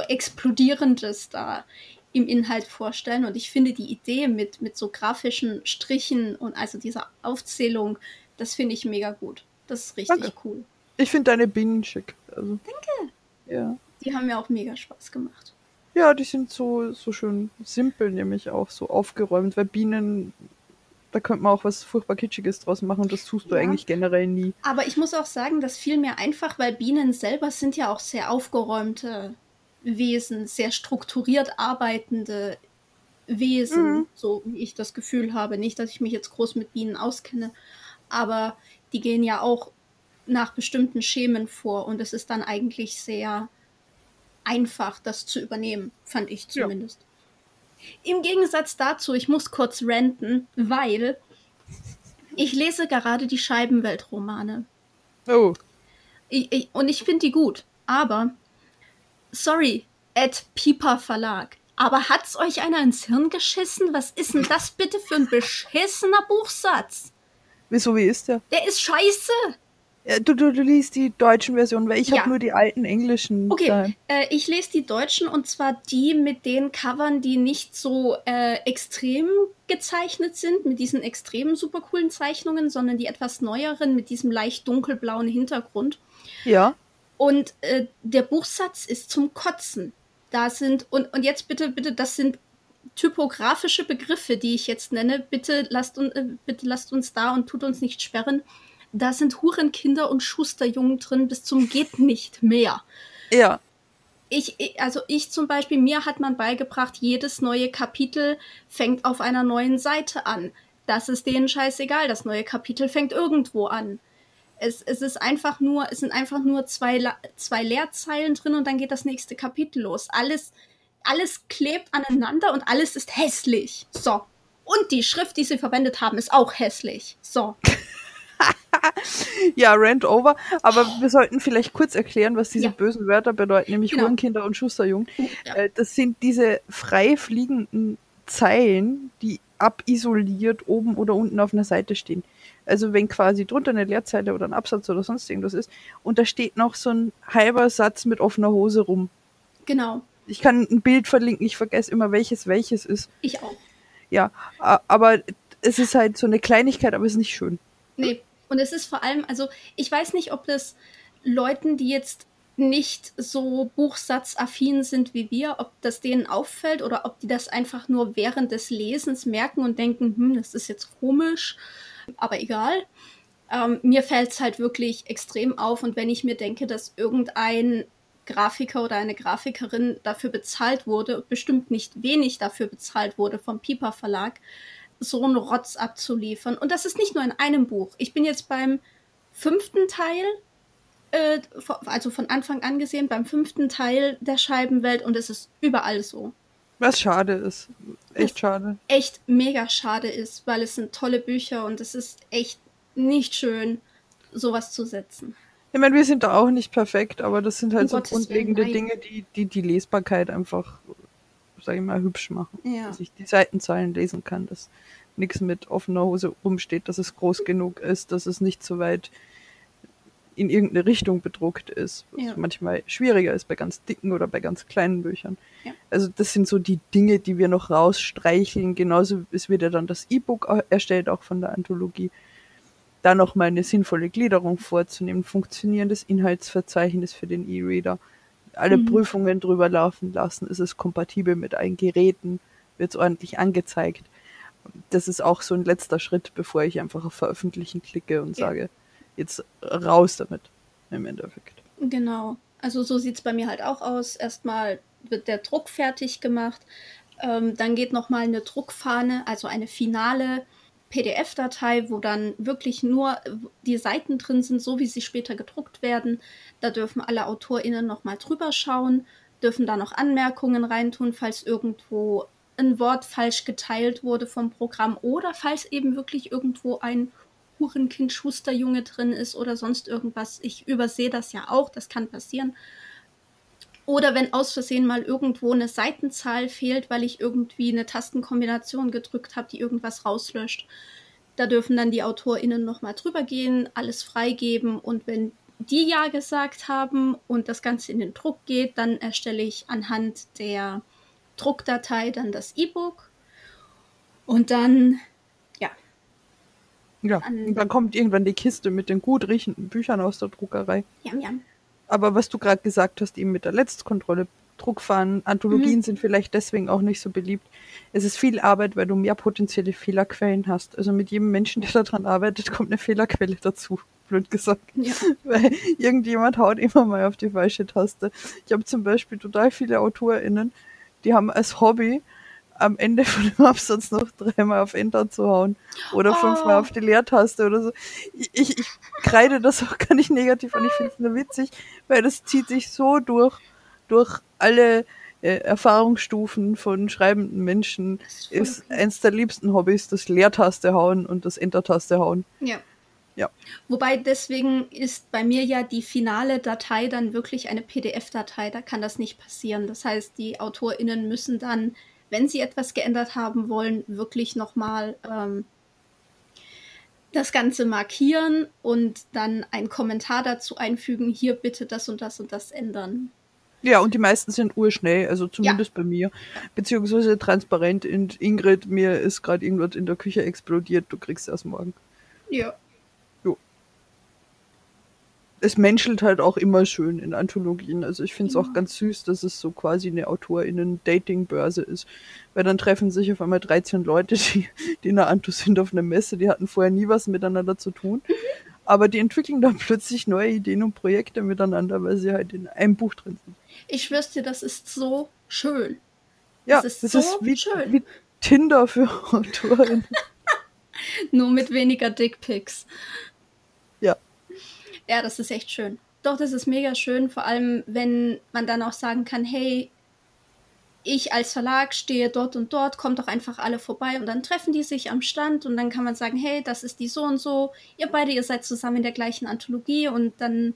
Explodierendes da im Inhalt vorstellen. Und ich finde die Idee mit, mit so grafischen Strichen und also dieser Aufzählung, das finde ich mega gut. Das ist richtig Danke. cool.
Ich finde deine Bienen schick. Also.
Danke.
Ja.
Die haben mir auch mega Spaß gemacht.
Ja, die sind so, so schön simpel, nämlich auch so aufgeräumt, weil Bienen, da könnte man auch was furchtbar Kitschiges draus machen und das tust du ja. eigentlich generell nie.
Aber ich muss auch sagen, das fiel mir einfach, weil Bienen selber sind ja auch sehr aufgeräumte Wesen, sehr strukturiert arbeitende Wesen, mhm. so wie ich das Gefühl habe. Nicht, dass ich mich jetzt groß mit Bienen auskenne, aber die gehen ja auch nach bestimmten Schemen vor und es ist dann eigentlich sehr einfach, das zu übernehmen, fand ich zumindest. Ja. Im Gegensatz dazu, ich muss kurz ranten, weil ich lese gerade die Scheibenweltromane.
Oh.
Ich, ich, und ich finde die gut, aber sorry, Ed Pieper Verlag. Aber hat's euch einer ins Hirn geschissen? Was ist denn das bitte für ein beschissener Buchsatz?
Wieso, wie ist der?
Der ist scheiße.
Ja, du, du, du liest die deutschen Versionen, weil ich ja. habe nur die alten englischen.
Okay, äh, ich lese die deutschen und zwar die mit den Covern, die nicht so äh, extrem gezeichnet sind, mit diesen extremen super coolen Zeichnungen, sondern die etwas neueren mit diesem leicht dunkelblauen Hintergrund.
Ja.
Und äh, der Buchsatz ist zum Kotzen. Da sind, und, und jetzt bitte, bitte, das sind typografische Begriffe, die ich jetzt nenne. Bitte lasst, un, äh, bitte lasst uns da und tut uns nicht sperren da sind Hurenkinder und Schusterjungen drin bis zum geht nicht mehr.
Ja.
Ich, also ich zum Beispiel, mir hat man beigebracht, jedes neue Kapitel fängt auf einer neuen Seite an. Das ist denen scheißegal. Das neue Kapitel fängt irgendwo an. Es, es ist einfach nur, es sind einfach nur zwei, zwei Leerzeilen drin und dann geht das nächste Kapitel los. Alles, alles klebt aneinander und alles ist hässlich. So. Und die Schrift, die sie verwendet haben, ist auch hässlich. So.
ja, Rant over. Aber wir sollten vielleicht kurz erklären, was diese ja. bösen Wörter bedeuten, nämlich genau. Hurenkinder und Schusterjung. Ja. Äh, das sind diese frei fliegenden Zeilen, die abisoliert oben oder unten auf einer Seite stehen. Also wenn quasi drunter eine Leerzeile oder ein Absatz oder sonst irgendwas ist und da steht noch so ein halber Satz mit offener Hose rum.
Genau.
Ich kann ein Bild verlinken, ich vergesse immer welches welches ist.
Ich auch.
Ja, aber es ist halt so eine Kleinigkeit, aber es ist nicht schön.
Nee, und es ist vor allem, also ich weiß nicht, ob das Leuten, die jetzt nicht so buchsatzaffin sind wie wir, ob das denen auffällt oder ob die das einfach nur während des Lesens merken und denken, hm, das ist jetzt komisch, aber egal. Ähm, mir fällt es halt wirklich extrem auf und wenn ich mir denke, dass irgendein Grafiker oder eine Grafikerin dafür bezahlt wurde, bestimmt nicht wenig dafür bezahlt wurde vom Piper Verlag, so einen Rotz abzuliefern. Und das ist nicht nur in einem Buch. Ich bin jetzt beim fünften Teil, äh, also von Anfang an gesehen, beim fünften Teil der Scheibenwelt und es ist überall so.
Was schade ist. Echt Was schade.
Echt mega schade ist, weil es sind tolle Bücher und es ist echt nicht schön, sowas zu setzen.
Ich meine, wir sind da auch nicht perfekt, aber das sind halt um so Gottes grundlegende Willen, Dinge, die, die die Lesbarkeit einfach sage ich mal, hübsch machen. Ja. Dass ich die Seitenzahlen lesen kann, dass nichts mit offener Hose rumsteht, dass es groß genug ist, dass es nicht so weit in irgendeine Richtung bedruckt ist, was ja. manchmal schwieriger ist bei ganz dicken oder bei ganz kleinen Büchern. Ja. Also das sind so die Dinge, die wir noch rausstreicheln. Genauso ist wieder dann das E-Book erstellt, auch von der Anthologie. Da nochmal eine sinnvolle Gliederung vorzunehmen, funktionierendes Inhaltsverzeichnis für den E-Reader alle mhm. Prüfungen drüber laufen lassen. Ist es kompatibel mit allen Geräten? Wird es ordentlich angezeigt? Das ist auch so ein letzter Schritt, bevor ich einfach auf Veröffentlichen klicke und ja. sage, jetzt raus damit im Endeffekt.
Genau. Also so sieht es bei mir halt auch aus. Erstmal wird der Druck fertig gemacht. Ähm, dann geht nochmal eine Druckfahne, also eine finale PDF-Datei, wo dann wirklich nur die Seiten drin sind, so wie sie später gedruckt werden. Da dürfen alle AutorInnen nochmal drüber schauen, dürfen da noch Anmerkungen reintun, falls irgendwo ein Wort falsch geteilt wurde vom Programm oder falls eben wirklich irgendwo ein Hurenkind Schusterjunge drin ist oder sonst irgendwas. Ich übersehe das ja auch, das kann passieren. Oder wenn aus Versehen mal irgendwo eine Seitenzahl fehlt, weil ich irgendwie eine Tastenkombination gedrückt habe, die irgendwas rauslöscht. Da dürfen dann die AutorInnen nochmal drüber gehen, alles freigeben und wenn die Ja gesagt haben und das Ganze in den Druck geht, dann erstelle ich anhand der Druckdatei dann das E-Book und dann, ja.
Ja, und dann kommt irgendwann die Kiste mit den gut riechenden Büchern aus der Druckerei.
Jam, jam.
Aber was du gerade gesagt hast, eben mit der Letztkontrolle, Druckfahren, Anthologien mhm. sind vielleicht deswegen auch nicht so beliebt. Es ist viel Arbeit, weil du mehr potenzielle Fehlerquellen hast. Also mit jedem Menschen, der daran arbeitet, kommt eine Fehlerquelle dazu, blöd gesagt. Ja. Weil irgendjemand haut immer mal auf die falsche Taste. Ich habe zum Beispiel total viele AutorInnen, die haben als Hobby am Ende von dem Absatz noch dreimal auf Enter zu hauen oder oh. fünfmal auf die Leertaste oder so. Ich, ich, ich kreide das auch gar nicht negativ an, ich finde es nur witzig, weil das zieht sich so durch, durch alle äh, Erfahrungsstufen von schreibenden Menschen. Ist, ist eins der liebsten Hobbys das Leertaste hauen und das Enter-Taste hauen.
Ja. Ja. Wobei deswegen ist bei mir ja die finale Datei dann wirklich eine PDF-Datei. Da kann das nicht passieren. Das heißt, die AutorInnen müssen dann wenn Sie etwas geändert haben wollen, wirklich nochmal ähm, das Ganze markieren und dann einen Kommentar dazu einfügen, hier bitte das und das und das ändern.
Ja, und die meisten sind urschnell, also zumindest ja. bei mir. Beziehungsweise transparent. Und Ingrid, mir ist gerade irgendwas in der Küche explodiert, du kriegst erst morgen.
Ja
es menschelt halt auch immer schön in Anthologien. Also ich finde es ja. auch ganz süß, dass es so quasi eine AutorInnen-Dating-Börse ist. Weil dann treffen sich auf einmal 13 Leute, die, die in der Anto sind auf einer Messe, die hatten vorher nie was miteinander zu tun. Mhm. Aber die entwickeln dann plötzlich neue Ideen und Projekte miteinander, weil sie halt in einem Buch drin sind.
Ich schwör's dir, das ist so schön.
Ja, das ist, das so ist wie, schön. wie Tinder für Autorinnen.
Nur mit weniger Dickpics. Ja, das ist echt schön. Doch, das ist mega schön, vor allem wenn man dann auch sagen kann, hey, ich als Verlag stehe dort und dort, kommt doch einfach alle vorbei und dann treffen die sich am Stand und dann kann man sagen, hey, das ist die so und so, ihr beide, ihr seid zusammen in der gleichen Anthologie und dann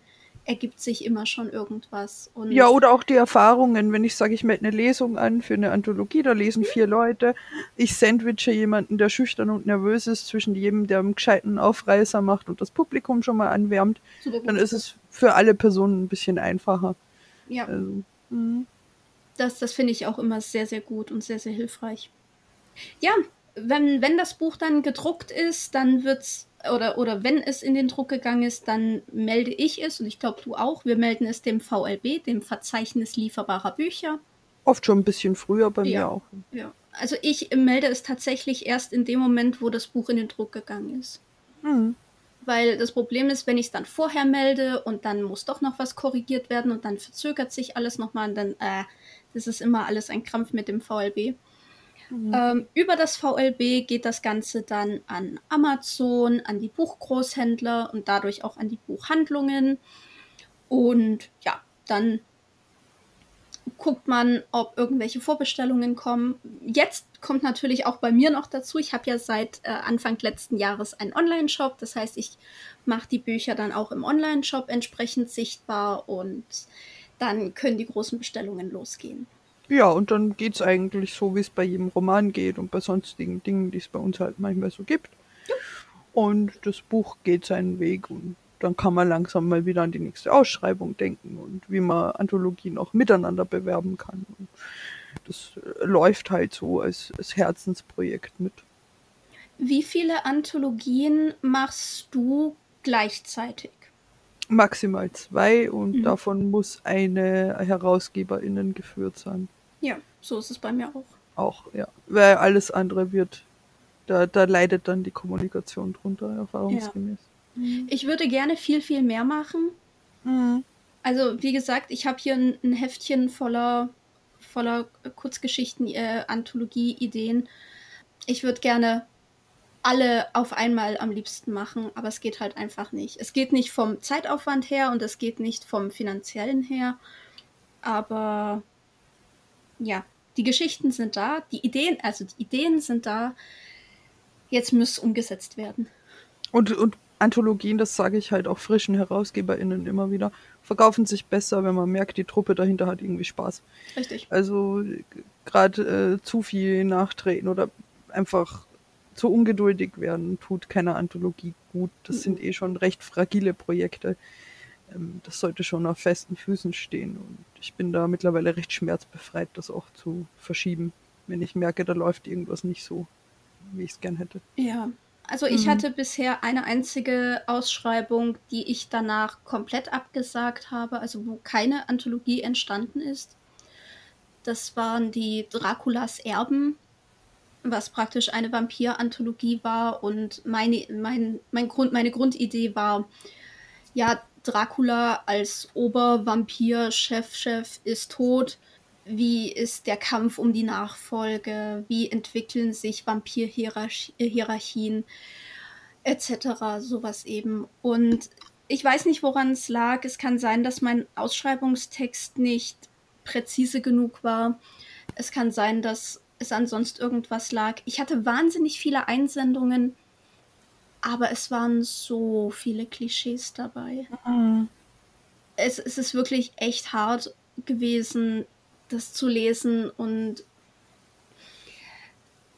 ergibt sich immer schon irgendwas. Und
ja, oder auch die Erfahrungen, wenn ich sage, ich melde eine Lesung an für eine Anthologie, da lesen vier Leute, ich sandwiche jemanden, der schüchtern und nervös ist, zwischen jedem, der einen gescheiten Aufreißer macht und das Publikum schon mal anwärmt, dann ist es für alle Personen ein bisschen einfacher.
Ja. Also, mhm. das das finde ich auch immer sehr, sehr gut und sehr, sehr hilfreich. Ja, wenn, wenn das Buch dann gedruckt ist, dann wird es oder, oder wenn es in den Druck gegangen ist, dann melde ich es und ich glaube du auch. Wir melden es dem VLB, dem Verzeichnis lieferbarer Bücher.
Oft schon ein bisschen früher bei
ja,
mir auch.
Ja. Also ich melde es tatsächlich erst in dem Moment, wo das Buch in den Druck gegangen ist. Mhm. Weil das Problem ist, wenn ich es dann vorher melde und dann muss doch noch was korrigiert werden und dann verzögert sich alles nochmal und dann, äh, das ist immer alles ein Krampf mit dem VLB. Mhm. Ähm, über das VLB geht das Ganze dann an Amazon, an die Buchgroßhändler und dadurch auch an die Buchhandlungen. Und ja, dann guckt man, ob irgendwelche Vorbestellungen kommen. Jetzt kommt natürlich auch bei mir noch dazu, ich habe ja seit äh, Anfang letzten Jahres einen Online-Shop. Das heißt, ich mache die Bücher dann auch im Online-Shop entsprechend sichtbar und dann können die großen Bestellungen losgehen.
Ja, und dann geht's eigentlich so, wie es bei jedem Roman geht und bei sonstigen Dingen, die es bei uns halt manchmal so gibt. Und das Buch geht seinen Weg und dann kann man langsam mal wieder an die nächste Ausschreibung denken und wie man Anthologien auch miteinander bewerben kann. Und das äh, läuft halt so als, als Herzensprojekt mit.
Wie viele Anthologien machst du gleichzeitig?
Maximal zwei und mhm. davon muss eine Herausgeberinnen geführt sein.
Ja, so ist es bei mir auch.
Auch, ja. Weil alles andere wird, da, da leidet dann die Kommunikation drunter, erfahrungsgemäß.
Ja. Ich würde gerne viel, viel mehr machen. Mhm. Also, wie gesagt, ich habe hier ein, ein, Heftchen voller voller Kurzgeschichten, äh, Anthologie-Ideen. Ich würde gerne alle auf einmal am liebsten machen, aber es geht halt einfach nicht. Es geht nicht vom Zeitaufwand her und es geht nicht vom finanziellen her, aber ja, die Geschichten sind da, die Ideen, also die Ideen sind da. Jetzt muss umgesetzt werden.
Und, und Anthologien, das sage ich halt auch frischen HerausgeberInnen immer wieder, verkaufen sich besser, wenn man merkt, die Truppe dahinter hat irgendwie Spaß.
Richtig.
Also gerade äh, zu viel nachtreten oder einfach zu ungeduldig werden, tut keine Anthologie gut. Das mhm. sind eh schon recht fragile Projekte. Ähm, das sollte schon auf festen Füßen stehen. Und ich bin da mittlerweile recht schmerzbefreit, das auch zu verschieben, wenn ich merke, da läuft irgendwas nicht so, wie ich es gern hätte.
Ja, also ich mhm. hatte bisher eine einzige Ausschreibung, die ich danach komplett abgesagt habe, also wo keine Anthologie entstanden ist. Das waren die Draculas Erben, was praktisch eine Vampir-Anthologie war. Und meine, mein, mein Grund, meine Grundidee war, ja, Dracula als Obervampir, Chef, Chef ist tot. Wie ist der Kampf um die Nachfolge? Wie entwickeln sich Vampir-Hierarchien etc. Sowas eben. Und ich weiß nicht, woran es lag. Es kann sein, dass mein Ausschreibungstext nicht präzise genug war. Es kann sein, dass es ansonsten irgendwas lag. Ich hatte wahnsinnig viele Einsendungen aber es waren so viele Klischees dabei. Mhm. Es, es ist wirklich echt hart gewesen, das zu lesen und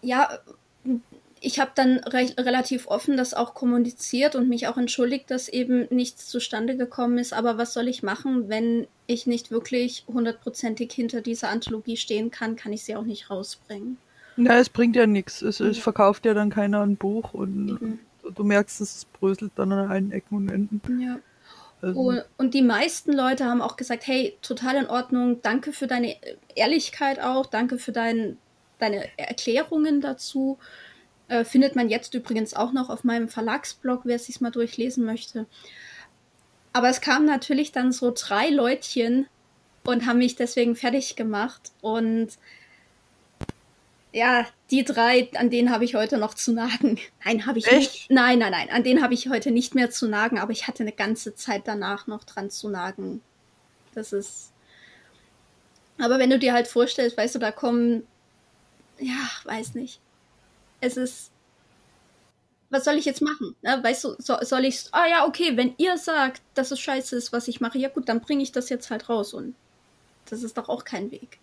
ja, ich habe dann re relativ offen das auch kommuniziert und mich auch entschuldigt, dass eben nichts zustande gekommen ist. Aber was soll ich machen, wenn ich nicht wirklich hundertprozentig hinter dieser Anthologie stehen kann, kann ich sie auch nicht rausbringen.
Ja, es bringt ja nichts. Es, es verkauft ja dann keiner ein Buch und eben du merkst, es bröselt dann an allen Ecken und Enden.
Ja. Also. Und die meisten Leute haben auch gesagt, hey, total in Ordnung, danke für deine Ehrlichkeit auch, danke für dein, deine Erklärungen dazu. Äh, findet man jetzt übrigens auch noch auf meinem Verlagsblog, wer es sich mal durchlesen möchte. Aber es kamen natürlich dann so drei Leutchen und haben mich deswegen fertig gemacht. Und ja, die drei, an denen habe ich heute noch zu nagen. Nein, habe ich Echt? nicht. Nein, nein, nein, an denen habe ich heute nicht mehr zu nagen, aber ich hatte eine ganze Zeit danach noch dran zu nagen. Das ist. Aber wenn du dir halt vorstellst, weißt du, da kommen. Ja, weiß nicht. Es ist. Was soll ich jetzt machen? Ne? Weißt du, so, soll ich. Ah ja, okay, wenn ihr sagt, dass es scheiße ist, was ich mache, ja gut, dann bringe ich das jetzt halt raus und das ist doch auch kein Weg.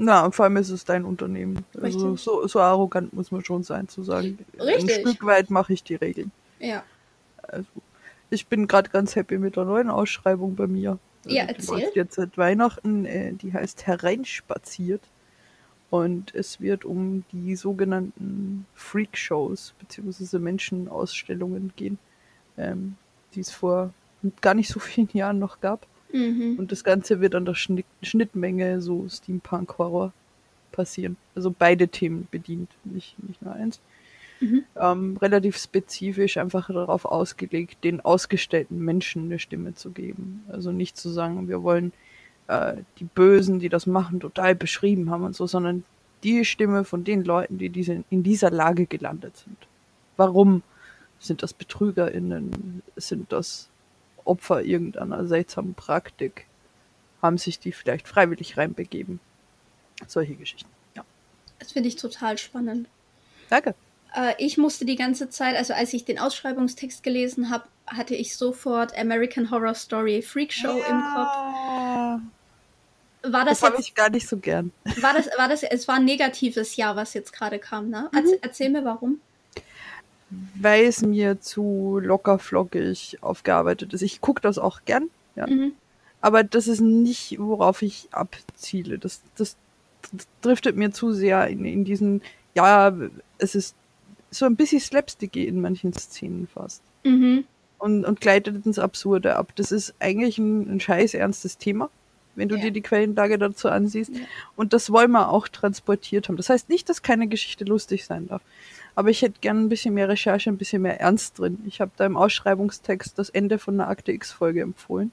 Na, und vor allem ist es dein Unternehmen. Also so, so arrogant muss man schon sein, zu sagen. Richtig. Ein Stück weit mache ich die Regeln.
Ja.
Also, ich bin gerade ganz happy mit der neuen Ausschreibung bei mir.
Also, ja, erzähl.
Die jetzt seit Weihnachten, äh, die heißt Hereinspaziert. Und es wird um die sogenannten Freak-Shows bzw. Menschenausstellungen gehen, ähm, die es vor gar nicht so vielen Jahren noch gab. Mhm. Und das Ganze wird an der Schnitt Schnittmenge so Steampunk-Horror passieren. Also beide Themen bedient, nicht, nicht nur eins. Mhm. Ähm, relativ spezifisch einfach darauf ausgelegt, den ausgestellten Menschen eine Stimme zu geben. Also nicht zu sagen, wir wollen äh, die Bösen, die das machen, total beschrieben haben und so, sondern die Stimme von den Leuten, die diese, in dieser Lage gelandet sind. Warum sind das BetrügerInnen? Sind das Opfer irgendeiner seltsamen Praktik haben sich die vielleicht freiwillig reinbegeben. Solche Geschichten, ja.
Das finde ich total spannend.
Danke.
Äh, ich musste die ganze Zeit, also als ich den Ausschreibungstext gelesen habe, hatte ich sofort American Horror Story Freak Show ja. im
Kopf. War das, das habe ich gar nicht so gern.
War das, war das, es war ein negatives Jahr, was jetzt gerade kam, ne? Mhm. Erzähl mir warum
weil es mir zu lockerflockig aufgearbeitet ist. Ich gucke das auch gern, ja. Mhm. Aber das ist nicht, worauf ich abziele. Das, das, das driftet mir zu sehr in, in diesen, ja, es ist so ein bisschen slapsticky in manchen Szenen fast. Mhm. Und, und gleitet ins Absurde ab. Das ist eigentlich ein, ein scheiß ernstes Thema, wenn du ja. dir die Quellenlage dazu ansiehst. Ja. Und das wollen wir auch transportiert haben. Das heißt nicht, dass keine Geschichte lustig sein darf. Aber ich hätte gern ein bisschen mehr Recherche, ein bisschen mehr Ernst drin. Ich habe da im Ausschreibungstext das Ende von einer Akte X-Folge empfohlen.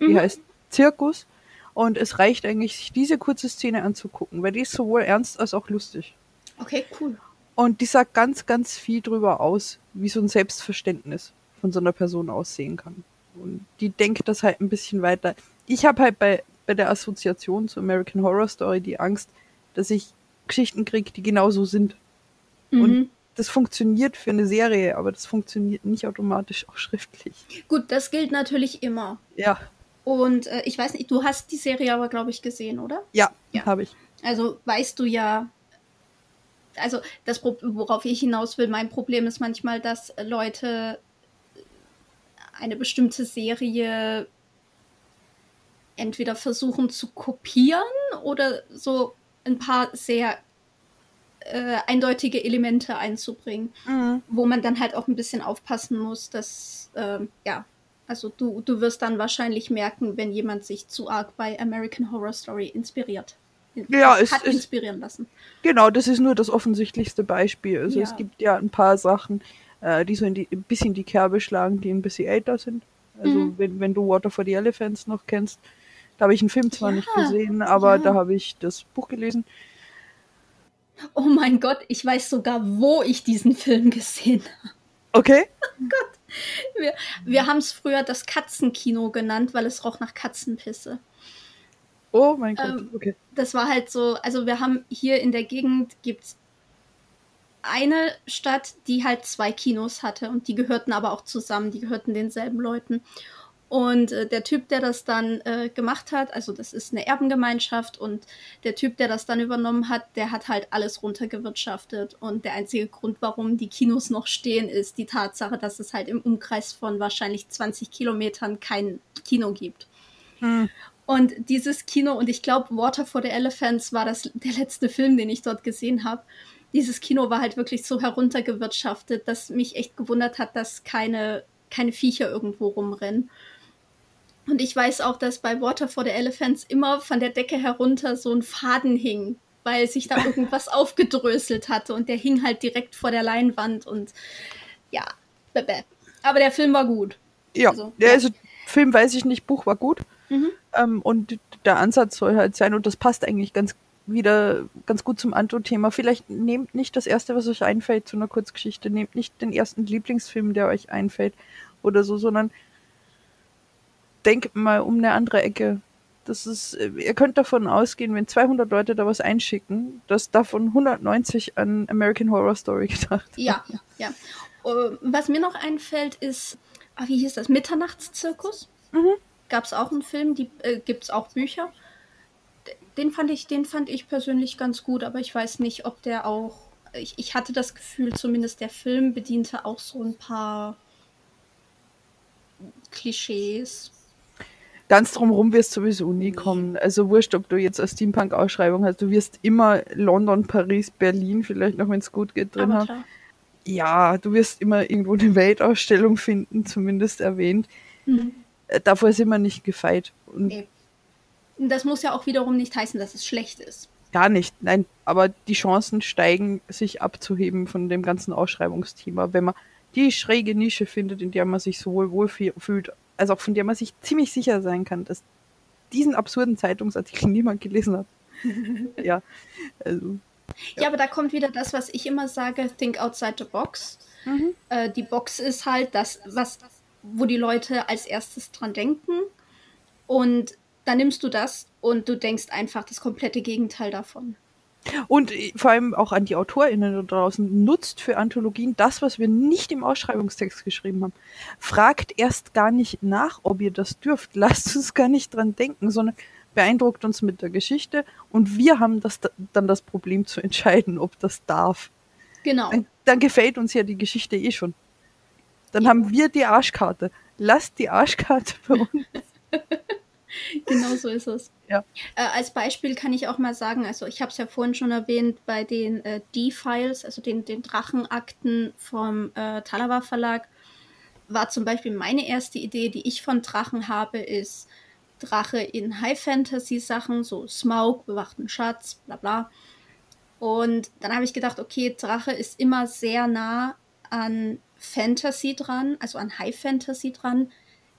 Die mhm. heißt Zirkus. Und es reicht eigentlich, sich diese kurze Szene anzugucken, weil die ist sowohl ernst als auch lustig.
Okay, cool.
Und die sagt ganz, ganz viel drüber aus, wie so ein Selbstverständnis von so einer Person aussehen kann. Und die denkt das halt ein bisschen weiter. Ich habe halt bei, bei der Assoziation zu American Horror Story die Angst, dass ich Geschichten kriege, die genauso sind. Mhm. Und das funktioniert für eine Serie, aber das funktioniert nicht automatisch auch schriftlich.
Gut, das gilt natürlich immer.
Ja.
Und äh, ich weiß nicht, du hast die Serie aber, glaube ich, gesehen, oder?
Ja, ja. habe ich.
Also weißt du ja, also das, worauf ich hinaus will, mein Problem ist manchmal, dass Leute eine bestimmte Serie entweder versuchen zu kopieren oder so ein paar sehr äh, eindeutige Elemente einzubringen, mhm. wo man dann halt auch ein bisschen aufpassen muss, dass, äh, ja, also du, du wirst dann wahrscheinlich merken, wenn jemand sich zu arg bei American Horror Story inspiriert.
Ja, es
hat inspirieren lassen.
Genau, das ist nur das offensichtlichste Beispiel. Also ja. es gibt ja ein paar Sachen, äh, die so in die, ein bisschen die Kerbe schlagen, die ein bisschen älter sind. Also mhm. wenn, wenn du Water for the Elephants noch kennst, da habe ich einen Film zwar ja, nicht gesehen, aber ja. da habe ich das Buch gelesen.
Oh mein Gott, ich weiß sogar, wo ich diesen Film gesehen habe.
Okay.
Oh Gott. Wir, wir haben es früher das Katzenkino genannt, weil es roch nach Katzenpisse.
Oh mein Gott, ähm, okay.
Das war halt so, also wir haben hier in der Gegend gibt's eine Stadt, die halt zwei Kinos hatte und die gehörten aber auch zusammen, die gehörten denselben Leuten. Und äh, der Typ, der das dann äh, gemacht hat, also das ist eine Erbengemeinschaft und der Typ, der das dann übernommen hat, der hat halt alles runtergewirtschaftet. Und der einzige Grund, warum die Kinos noch stehen, ist die Tatsache, dass es halt im Umkreis von wahrscheinlich 20 Kilometern kein Kino gibt. Hm. Und dieses Kino, und ich glaube, Water for the Elephants war das, der letzte Film, den ich dort gesehen habe. Dieses Kino war halt wirklich so heruntergewirtschaftet, dass mich echt gewundert hat, dass keine, keine Viecher irgendwo rumrennen. Und ich weiß auch, dass bei Water for the Elephants immer von der Decke herunter so ein Faden hing, weil sich da irgendwas aufgedröselt hatte und der hing halt direkt vor der Leinwand und ja, aber der Film war gut.
Ja, also, der ja. Also, Film weiß ich nicht, Buch war gut. Mhm. Ähm, und der Ansatz soll halt sein, und das passt eigentlich ganz wieder ganz gut zum Anto-Thema. Vielleicht nehmt nicht das erste, was euch einfällt zu einer Kurzgeschichte, nehmt nicht den ersten Lieblingsfilm, der euch einfällt oder so, sondern denkt mal um eine andere Ecke. Das ist, äh, ihr könnt davon ausgehen, wenn 200 Leute da was einschicken, dass davon 190 an American Horror Story gedacht
Ja, ja, ja. Uh, was mir noch einfällt, ist, ah, wie hieß das? Mitternachtszirkus. Mhm. Gab es auch einen Film, die äh, gibt es auch Bücher. Den fand ich, den fand ich persönlich ganz gut, aber ich weiß nicht, ob der auch. Ich, ich hatte das Gefühl, zumindest der Film bediente auch so ein paar Klischees,
ganz drumherum wirst du sowieso nie kommen. Also wurscht, ob du jetzt eine Steampunk-Ausschreibung hast, du wirst immer London, Paris, Berlin, vielleicht noch, wenn es gut geht, drin haben. Ja, du wirst immer irgendwo eine Weltausstellung finden, zumindest erwähnt. Mhm. Äh, davor ist immer nicht gefeit. Und nee.
Das muss ja auch wiederum nicht heißen, dass es schlecht ist.
Gar nicht, nein. Aber die Chancen steigen, sich abzuheben von dem ganzen Ausschreibungsthema, wenn man die schräge Nische findet, in der man sich sowohl wohlfühlt also auch von der man sich ziemlich sicher sein kann, dass diesen absurden Zeitungsartikel niemand gelesen hat. ja,
also. Ja. ja. aber da kommt wieder das, was ich immer sage, think outside the box. Mhm. Äh, die Box ist halt das, was, wo die Leute als erstes dran denken. Und dann nimmst du das und du denkst einfach das komplette Gegenteil davon.
Und äh, vor allem auch an die AutorInnen da draußen, nutzt für Anthologien das, was wir nicht im Ausschreibungstext geschrieben haben. Fragt erst gar nicht nach, ob ihr das dürft. Lasst uns gar nicht dran denken, sondern beeindruckt uns mit der Geschichte und wir haben das, dann das Problem zu entscheiden, ob das darf.
Genau.
Dann, dann gefällt uns ja die Geschichte eh schon. Dann ja. haben wir die Arschkarte. Lasst die Arschkarte für uns.
genau so ist es.
Ja.
Äh, als Beispiel kann ich auch mal sagen, also ich habe es ja vorhin schon erwähnt, bei den äh, D-Files, also den, den Drachenakten vom äh, Talawa Verlag, war zum Beispiel meine erste Idee, die ich von Drachen habe, ist Drache in High-Fantasy-Sachen, so Smaug, bewachten Schatz, bla bla. Und dann habe ich gedacht, okay, Drache ist immer sehr nah an Fantasy dran, also an High Fantasy dran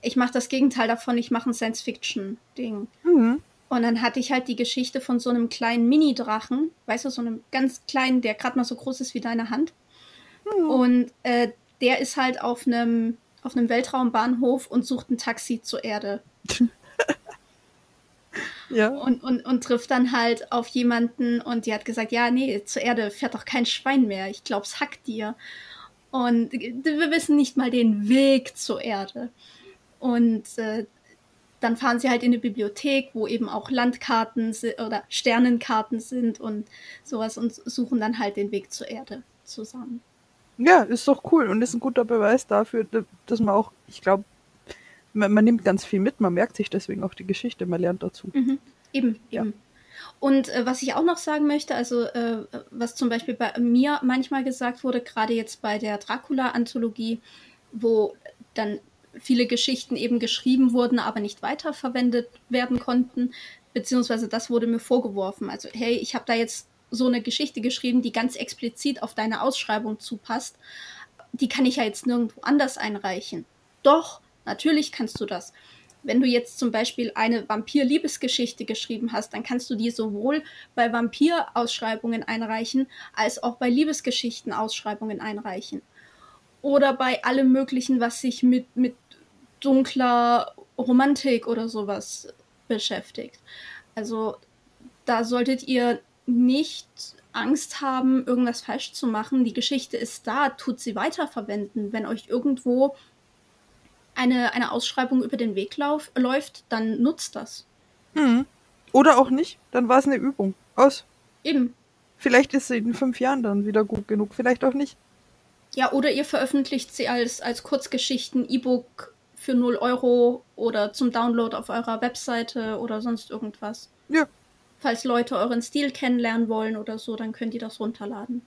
ich mache das Gegenteil davon, ich mache ein Science-Fiction-Ding. Mhm. Und dann hatte ich halt die Geschichte von so einem kleinen Mini-Drachen, weißt du, so einem ganz kleinen, der gerade mal so groß ist wie deine Hand. Hm. Und äh, der ist halt auf einem auf einem Weltraumbahnhof und sucht ein Taxi zur Erde. ja. Und, und, und trifft dann halt auf jemanden und die hat gesagt, ja, nee, zur Erde fährt doch kein Schwein mehr. Ich glaube, es hackt dir. Und wir wissen nicht mal den Weg zur Erde. Und äh, dann fahren sie halt in eine Bibliothek, wo eben auch Landkarten oder Sternenkarten sind und sowas und suchen dann halt den Weg zur Erde zusammen.
Ja, ist doch cool und ist ein guter Beweis dafür, dass man auch, ich glaube, man, man, nimmt ganz viel mit, man merkt sich deswegen auch die Geschichte, man lernt dazu.
Mhm. Eben, ja. eben. Und äh, was ich auch noch sagen möchte, also äh, was zum Beispiel bei mir manchmal gesagt wurde, gerade jetzt bei der Dracula-Anthologie, wo dann viele Geschichten eben geschrieben wurden, aber nicht weiterverwendet werden konnten, beziehungsweise das wurde mir vorgeworfen. Also hey, ich habe da jetzt so eine Geschichte geschrieben, die ganz explizit auf deine Ausschreibung zupasst. Die kann ich ja jetzt nirgendwo anders einreichen. Doch, natürlich kannst du das. Wenn du jetzt zum Beispiel eine Vampir-Liebesgeschichte geschrieben hast, dann kannst du die sowohl bei Vampir-Ausschreibungen einreichen, als auch bei Liebesgeschichten-Ausschreibungen einreichen. Oder bei allem Möglichen, was sich mit, mit dunkler Romantik oder sowas beschäftigt. Also da solltet ihr nicht Angst haben, irgendwas falsch zu machen. Die Geschichte ist da, tut sie weiterverwenden. Wenn euch irgendwo eine, eine Ausschreibung über den Weg lauf, läuft, dann nutzt das.
Hm. Oder auch nicht, dann war es eine Übung. Aus.
Eben.
Vielleicht ist sie in fünf Jahren dann wieder gut genug, vielleicht auch nicht.
Ja, oder ihr veröffentlicht sie als, als Kurzgeschichten, E-Book für 0 Euro oder zum Download auf eurer Webseite oder sonst irgendwas.
Ja.
Falls Leute euren Stil kennenlernen wollen oder so, dann könnt ihr das runterladen.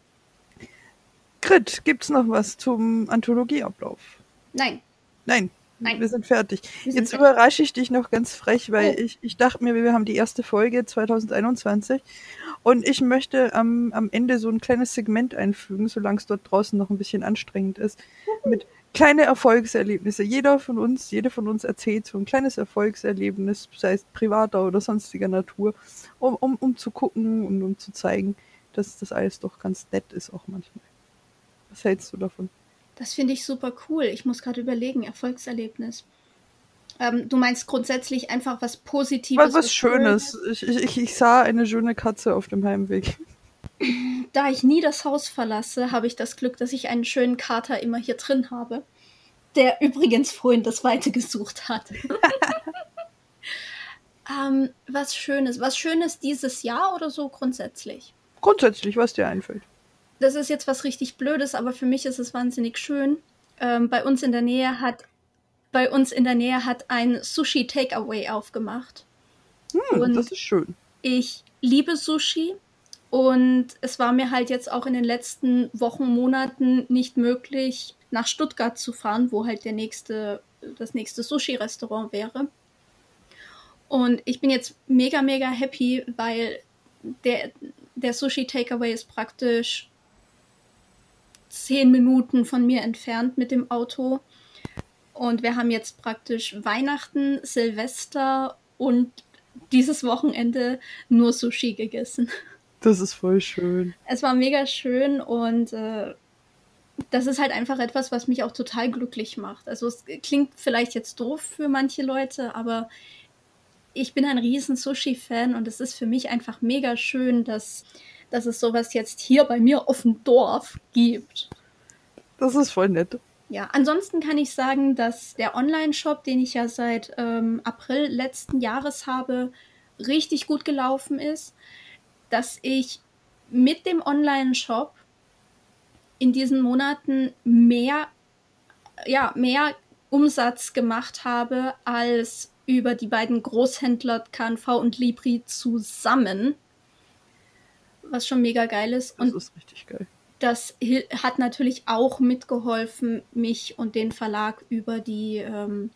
Grit, gibt's noch was zum Anthologieablauf?
Nein.
Nein. Nein. Wir sind fertig. Wir sind Jetzt fertig. überrasche ich dich noch ganz frech, weil oh. ich, ich dachte mir, wir haben die erste Folge 2021 und ich möchte am, am Ende so ein kleines Segment einfügen, solange es dort draußen noch ein bisschen anstrengend ist, mit kleine Erfolgserlebnisse. Jeder von uns, jede von uns erzählt so ein kleines Erfolgserlebnis, sei es privater oder sonstiger Natur, um, um, um zu gucken und um zu zeigen, dass das alles doch ganz nett ist auch manchmal. Was hältst du davon?
Das finde ich super cool. Ich muss gerade überlegen, Erfolgserlebnis. Ähm, du meinst grundsätzlich einfach was Positives.
Was, was Schönes. Ich, ich, ich sah eine schöne Katze auf dem Heimweg.
Da ich nie das Haus verlasse, habe ich das Glück, dass ich einen schönen Kater immer hier drin habe, der übrigens vorhin das Weite gesucht hat. ähm, was Schönes. Was Schönes dieses Jahr oder so grundsätzlich?
Grundsätzlich, was dir einfällt.
Das ist jetzt was richtig Blödes, aber für mich ist es wahnsinnig schön. Ähm, bei uns in der Nähe hat bei uns in der Nähe hat ein Sushi Takeaway aufgemacht.
Hm, das ist schön.
Ich liebe Sushi. Und es war mir halt jetzt auch in den letzten Wochen, Monaten nicht möglich, nach Stuttgart zu fahren, wo halt der nächste, das nächste Sushi-Restaurant wäre. Und ich bin jetzt mega, mega happy, weil der, der Sushi-Takeaway ist praktisch zehn Minuten von mir entfernt mit dem Auto. Und wir haben jetzt praktisch Weihnachten, Silvester und dieses Wochenende nur Sushi gegessen.
Das ist voll schön.
Es war mega schön und äh, das ist halt einfach etwas, was mich auch total glücklich macht. Also es klingt vielleicht jetzt doof für manche Leute, aber ich bin ein riesen Sushi-Fan und es ist für mich einfach mega schön, dass, dass es sowas jetzt hier bei mir auf dem Dorf gibt.
Das ist voll nett.
Ja, ansonsten kann ich sagen, dass der Online-Shop, den ich ja seit ähm, April letzten Jahres habe, richtig gut gelaufen ist dass ich mit dem Online-Shop in diesen Monaten mehr, ja, mehr Umsatz gemacht habe als über die beiden Großhändler KNV und Libri zusammen. Was schon mega geil ist.
Und das ist richtig geil.
Das hat natürlich auch mitgeholfen, mich und den Verlag über die ähm,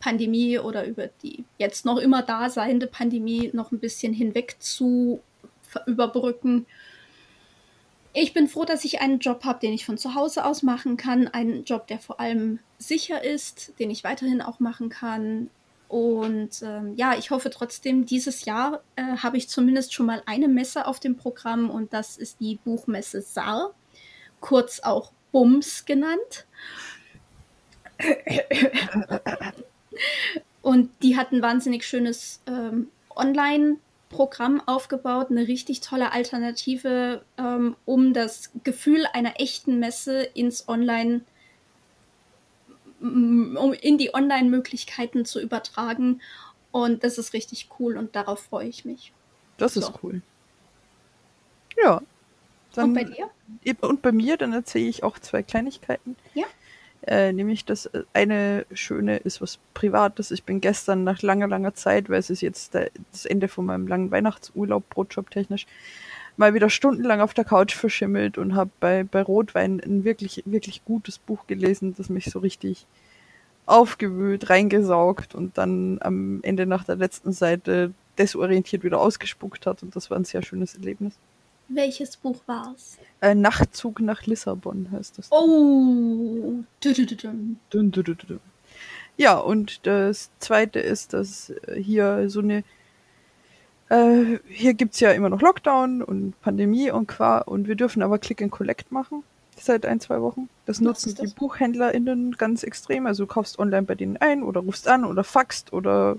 Pandemie oder über die jetzt noch immer da seiende Pandemie noch ein bisschen hinweg zu überbrücken. Ich bin froh, dass ich einen Job habe, den ich von zu Hause aus machen kann. Einen Job, der vor allem sicher ist, den ich weiterhin auch machen kann. Und ähm, ja, ich hoffe trotzdem, dieses Jahr äh, habe ich zumindest schon mal eine Messe auf dem Programm und das ist die Buchmesse Saar, kurz auch Bums genannt. Und die hat ein wahnsinnig schönes ähm, Online-Programm aufgebaut, eine richtig tolle Alternative, ähm, um das Gefühl einer echten Messe ins Online, um in die Online-Möglichkeiten zu übertragen. Und das ist richtig cool und darauf freue ich mich.
Das ist so. cool. Ja.
Dann, und bei dir?
Und bei mir, dann erzähle ich auch zwei Kleinigkeiten.
Ja.
Äh, nämlich das äh, eine schöne ist was Privates. Ich bin gestern nach langer, langer Zeit, weil es ist jetzt der, das Ende von meinem langen Weihnachtsurlaub, Brotjob technisch, mal wieder stundenlang auf der Couch verschimmelt und habe bei, bei Rotwein ein wirklich, wirklich gutes Buch gelesen, das mich so richtig aufgewühlt, reingesaugt und dann am Ende nach der letzten Seite desorientiert wieder ausgespuckt hat. Und das war ein sehr schönes Erlebnis.
Welches Buch war es?
Äh, Nachtzug nach Lissabon heißt das.
Oh!
Ja, und das zweite ist, dass hier so eine. Äh, hier gibt es ja immer noch Lockdown und Pandemie und qua und wir dürfen aber Click and Collect machen seit ein, zwei Wochen. Das nutzen das? die BuchhändlerInnen ganz extrem. Also du kaufst online bei denen ein oder rufst an oder faxt oder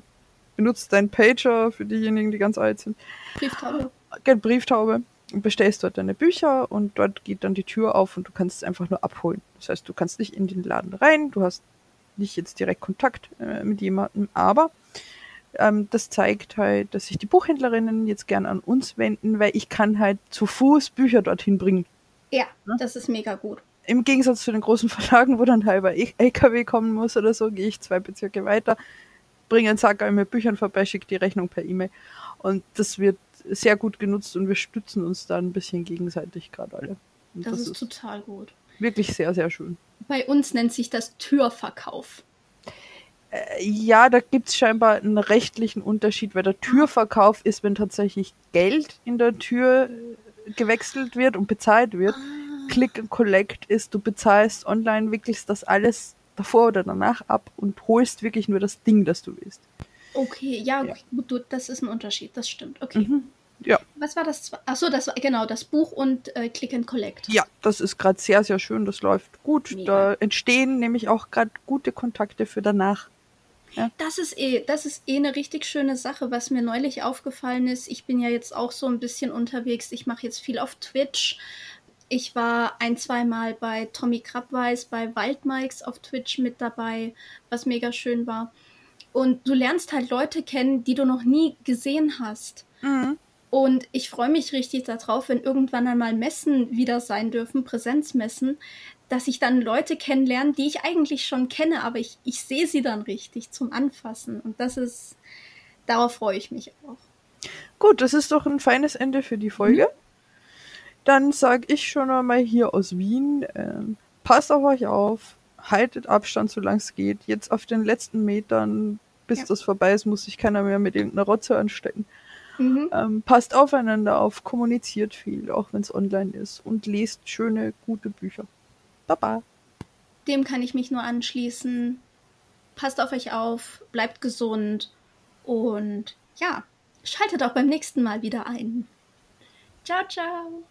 benutzt deinen Pager für diejenigen, die ganz alt sind.
Brieftaube.
Brieftaube bestellst dort deine Bücher und dort geht dann die Tür auf und du kannst es einfach nur abholen. Das heißt, du kannst nicht in den Laden rein, du hast nicht jetzt direkt Kontakt äh, mit jemandem, aber ähm, das zeigt halt, dass sich die Buchhändlerinnen jetzt gern an uns wenden, weil ich kann halt zu Fuß Bücher dorthin bringen.
Ja, ja? das ist mega gut.
Im Gegensatz zu den großen Verlagen, wo dann halber LKW kommen muss oder so, gehe ich zwei Bezirke weiter, bringe einen Sack mit Büchern vorbei, schicke die Rechnung per E-Mail. Und das wird sehr gut genutzt und wir stützen uns da ein bisschen gegenseitig gerade alle.
Das, das, ist, total gut.
Wirklich sehr, sehr schön.
Bei uns nennt sich das Türverkauf.
Äh, ja, da gibt es scheinbar einen rechtlichen Unterschied, weil der Türverkauf ist, wenn tatsächlich Geld in der Tür äh, gewechselt wird und bezahlt wird. Ah. Click and Collect ist, du bezahlst online, wickelst das alles davor oder danach ab und holst wirklich nur das Ding, das du willst.
Okay, ja, ja. Gut, das ist ein Unterschied, das stimmt. Okay. Mhm.
Ja.
Was war das? Achso, das war genau das Buch und äh, Click and Collect.
Ja, das ist gerade sehr, sehr schön. Das läuft gut. Mega. Da entstehen nämlich auch gerade gute Kontakte für danach.
Ja. Das ist eh, das ist eh eine richtig schöne Sache, was mir neulich aufgefallen ist. Ich bin ja jetzt auch so ein bisschen unterwegs. Ich mache jetzt viel auf Twitch. Ich war ein, zwei Mal bei Tommy Krabweis, bei Waldmikes auf Twitch mit dabei, was mega schön war. Und du lernst halt Leute kennen, die du noch nie gesehen hast. Mhm. Und ich freue mich richtig darauf, wenn irgendwann einmal Messen wieder sein dürfen, Präsenzmessen, dass ich dann Leute kennenlerne, die ich eigentlich schon kenne, aber ich, ich sehe sie dann richtig zum Anfassen. Und das ist, darauf freue ich mich auch.
Gut, das ist doch ein feines Ende für die Folge. Mhm. Dann sage ich schon einmal hier aus Wien, äh, passt auf euch auf, haltet Abstand, solange es geht. Jetzt auf den letzten Metern, bis ja. das vorbei ist, muss sich keiner mehr mit irgendeiner Rotze anstecken. Mhm. Ähm, passt aufeinander auf, kommuniziert viel, auch wenn es online ist und lest schöne, gute Bücher. Baba.
Dem kann ich mich nur anschließen. Passt auf euch auf, bleibt gesund und ja, schaltet auch beim nächsten Mal wieder ein. Ciao, ciao.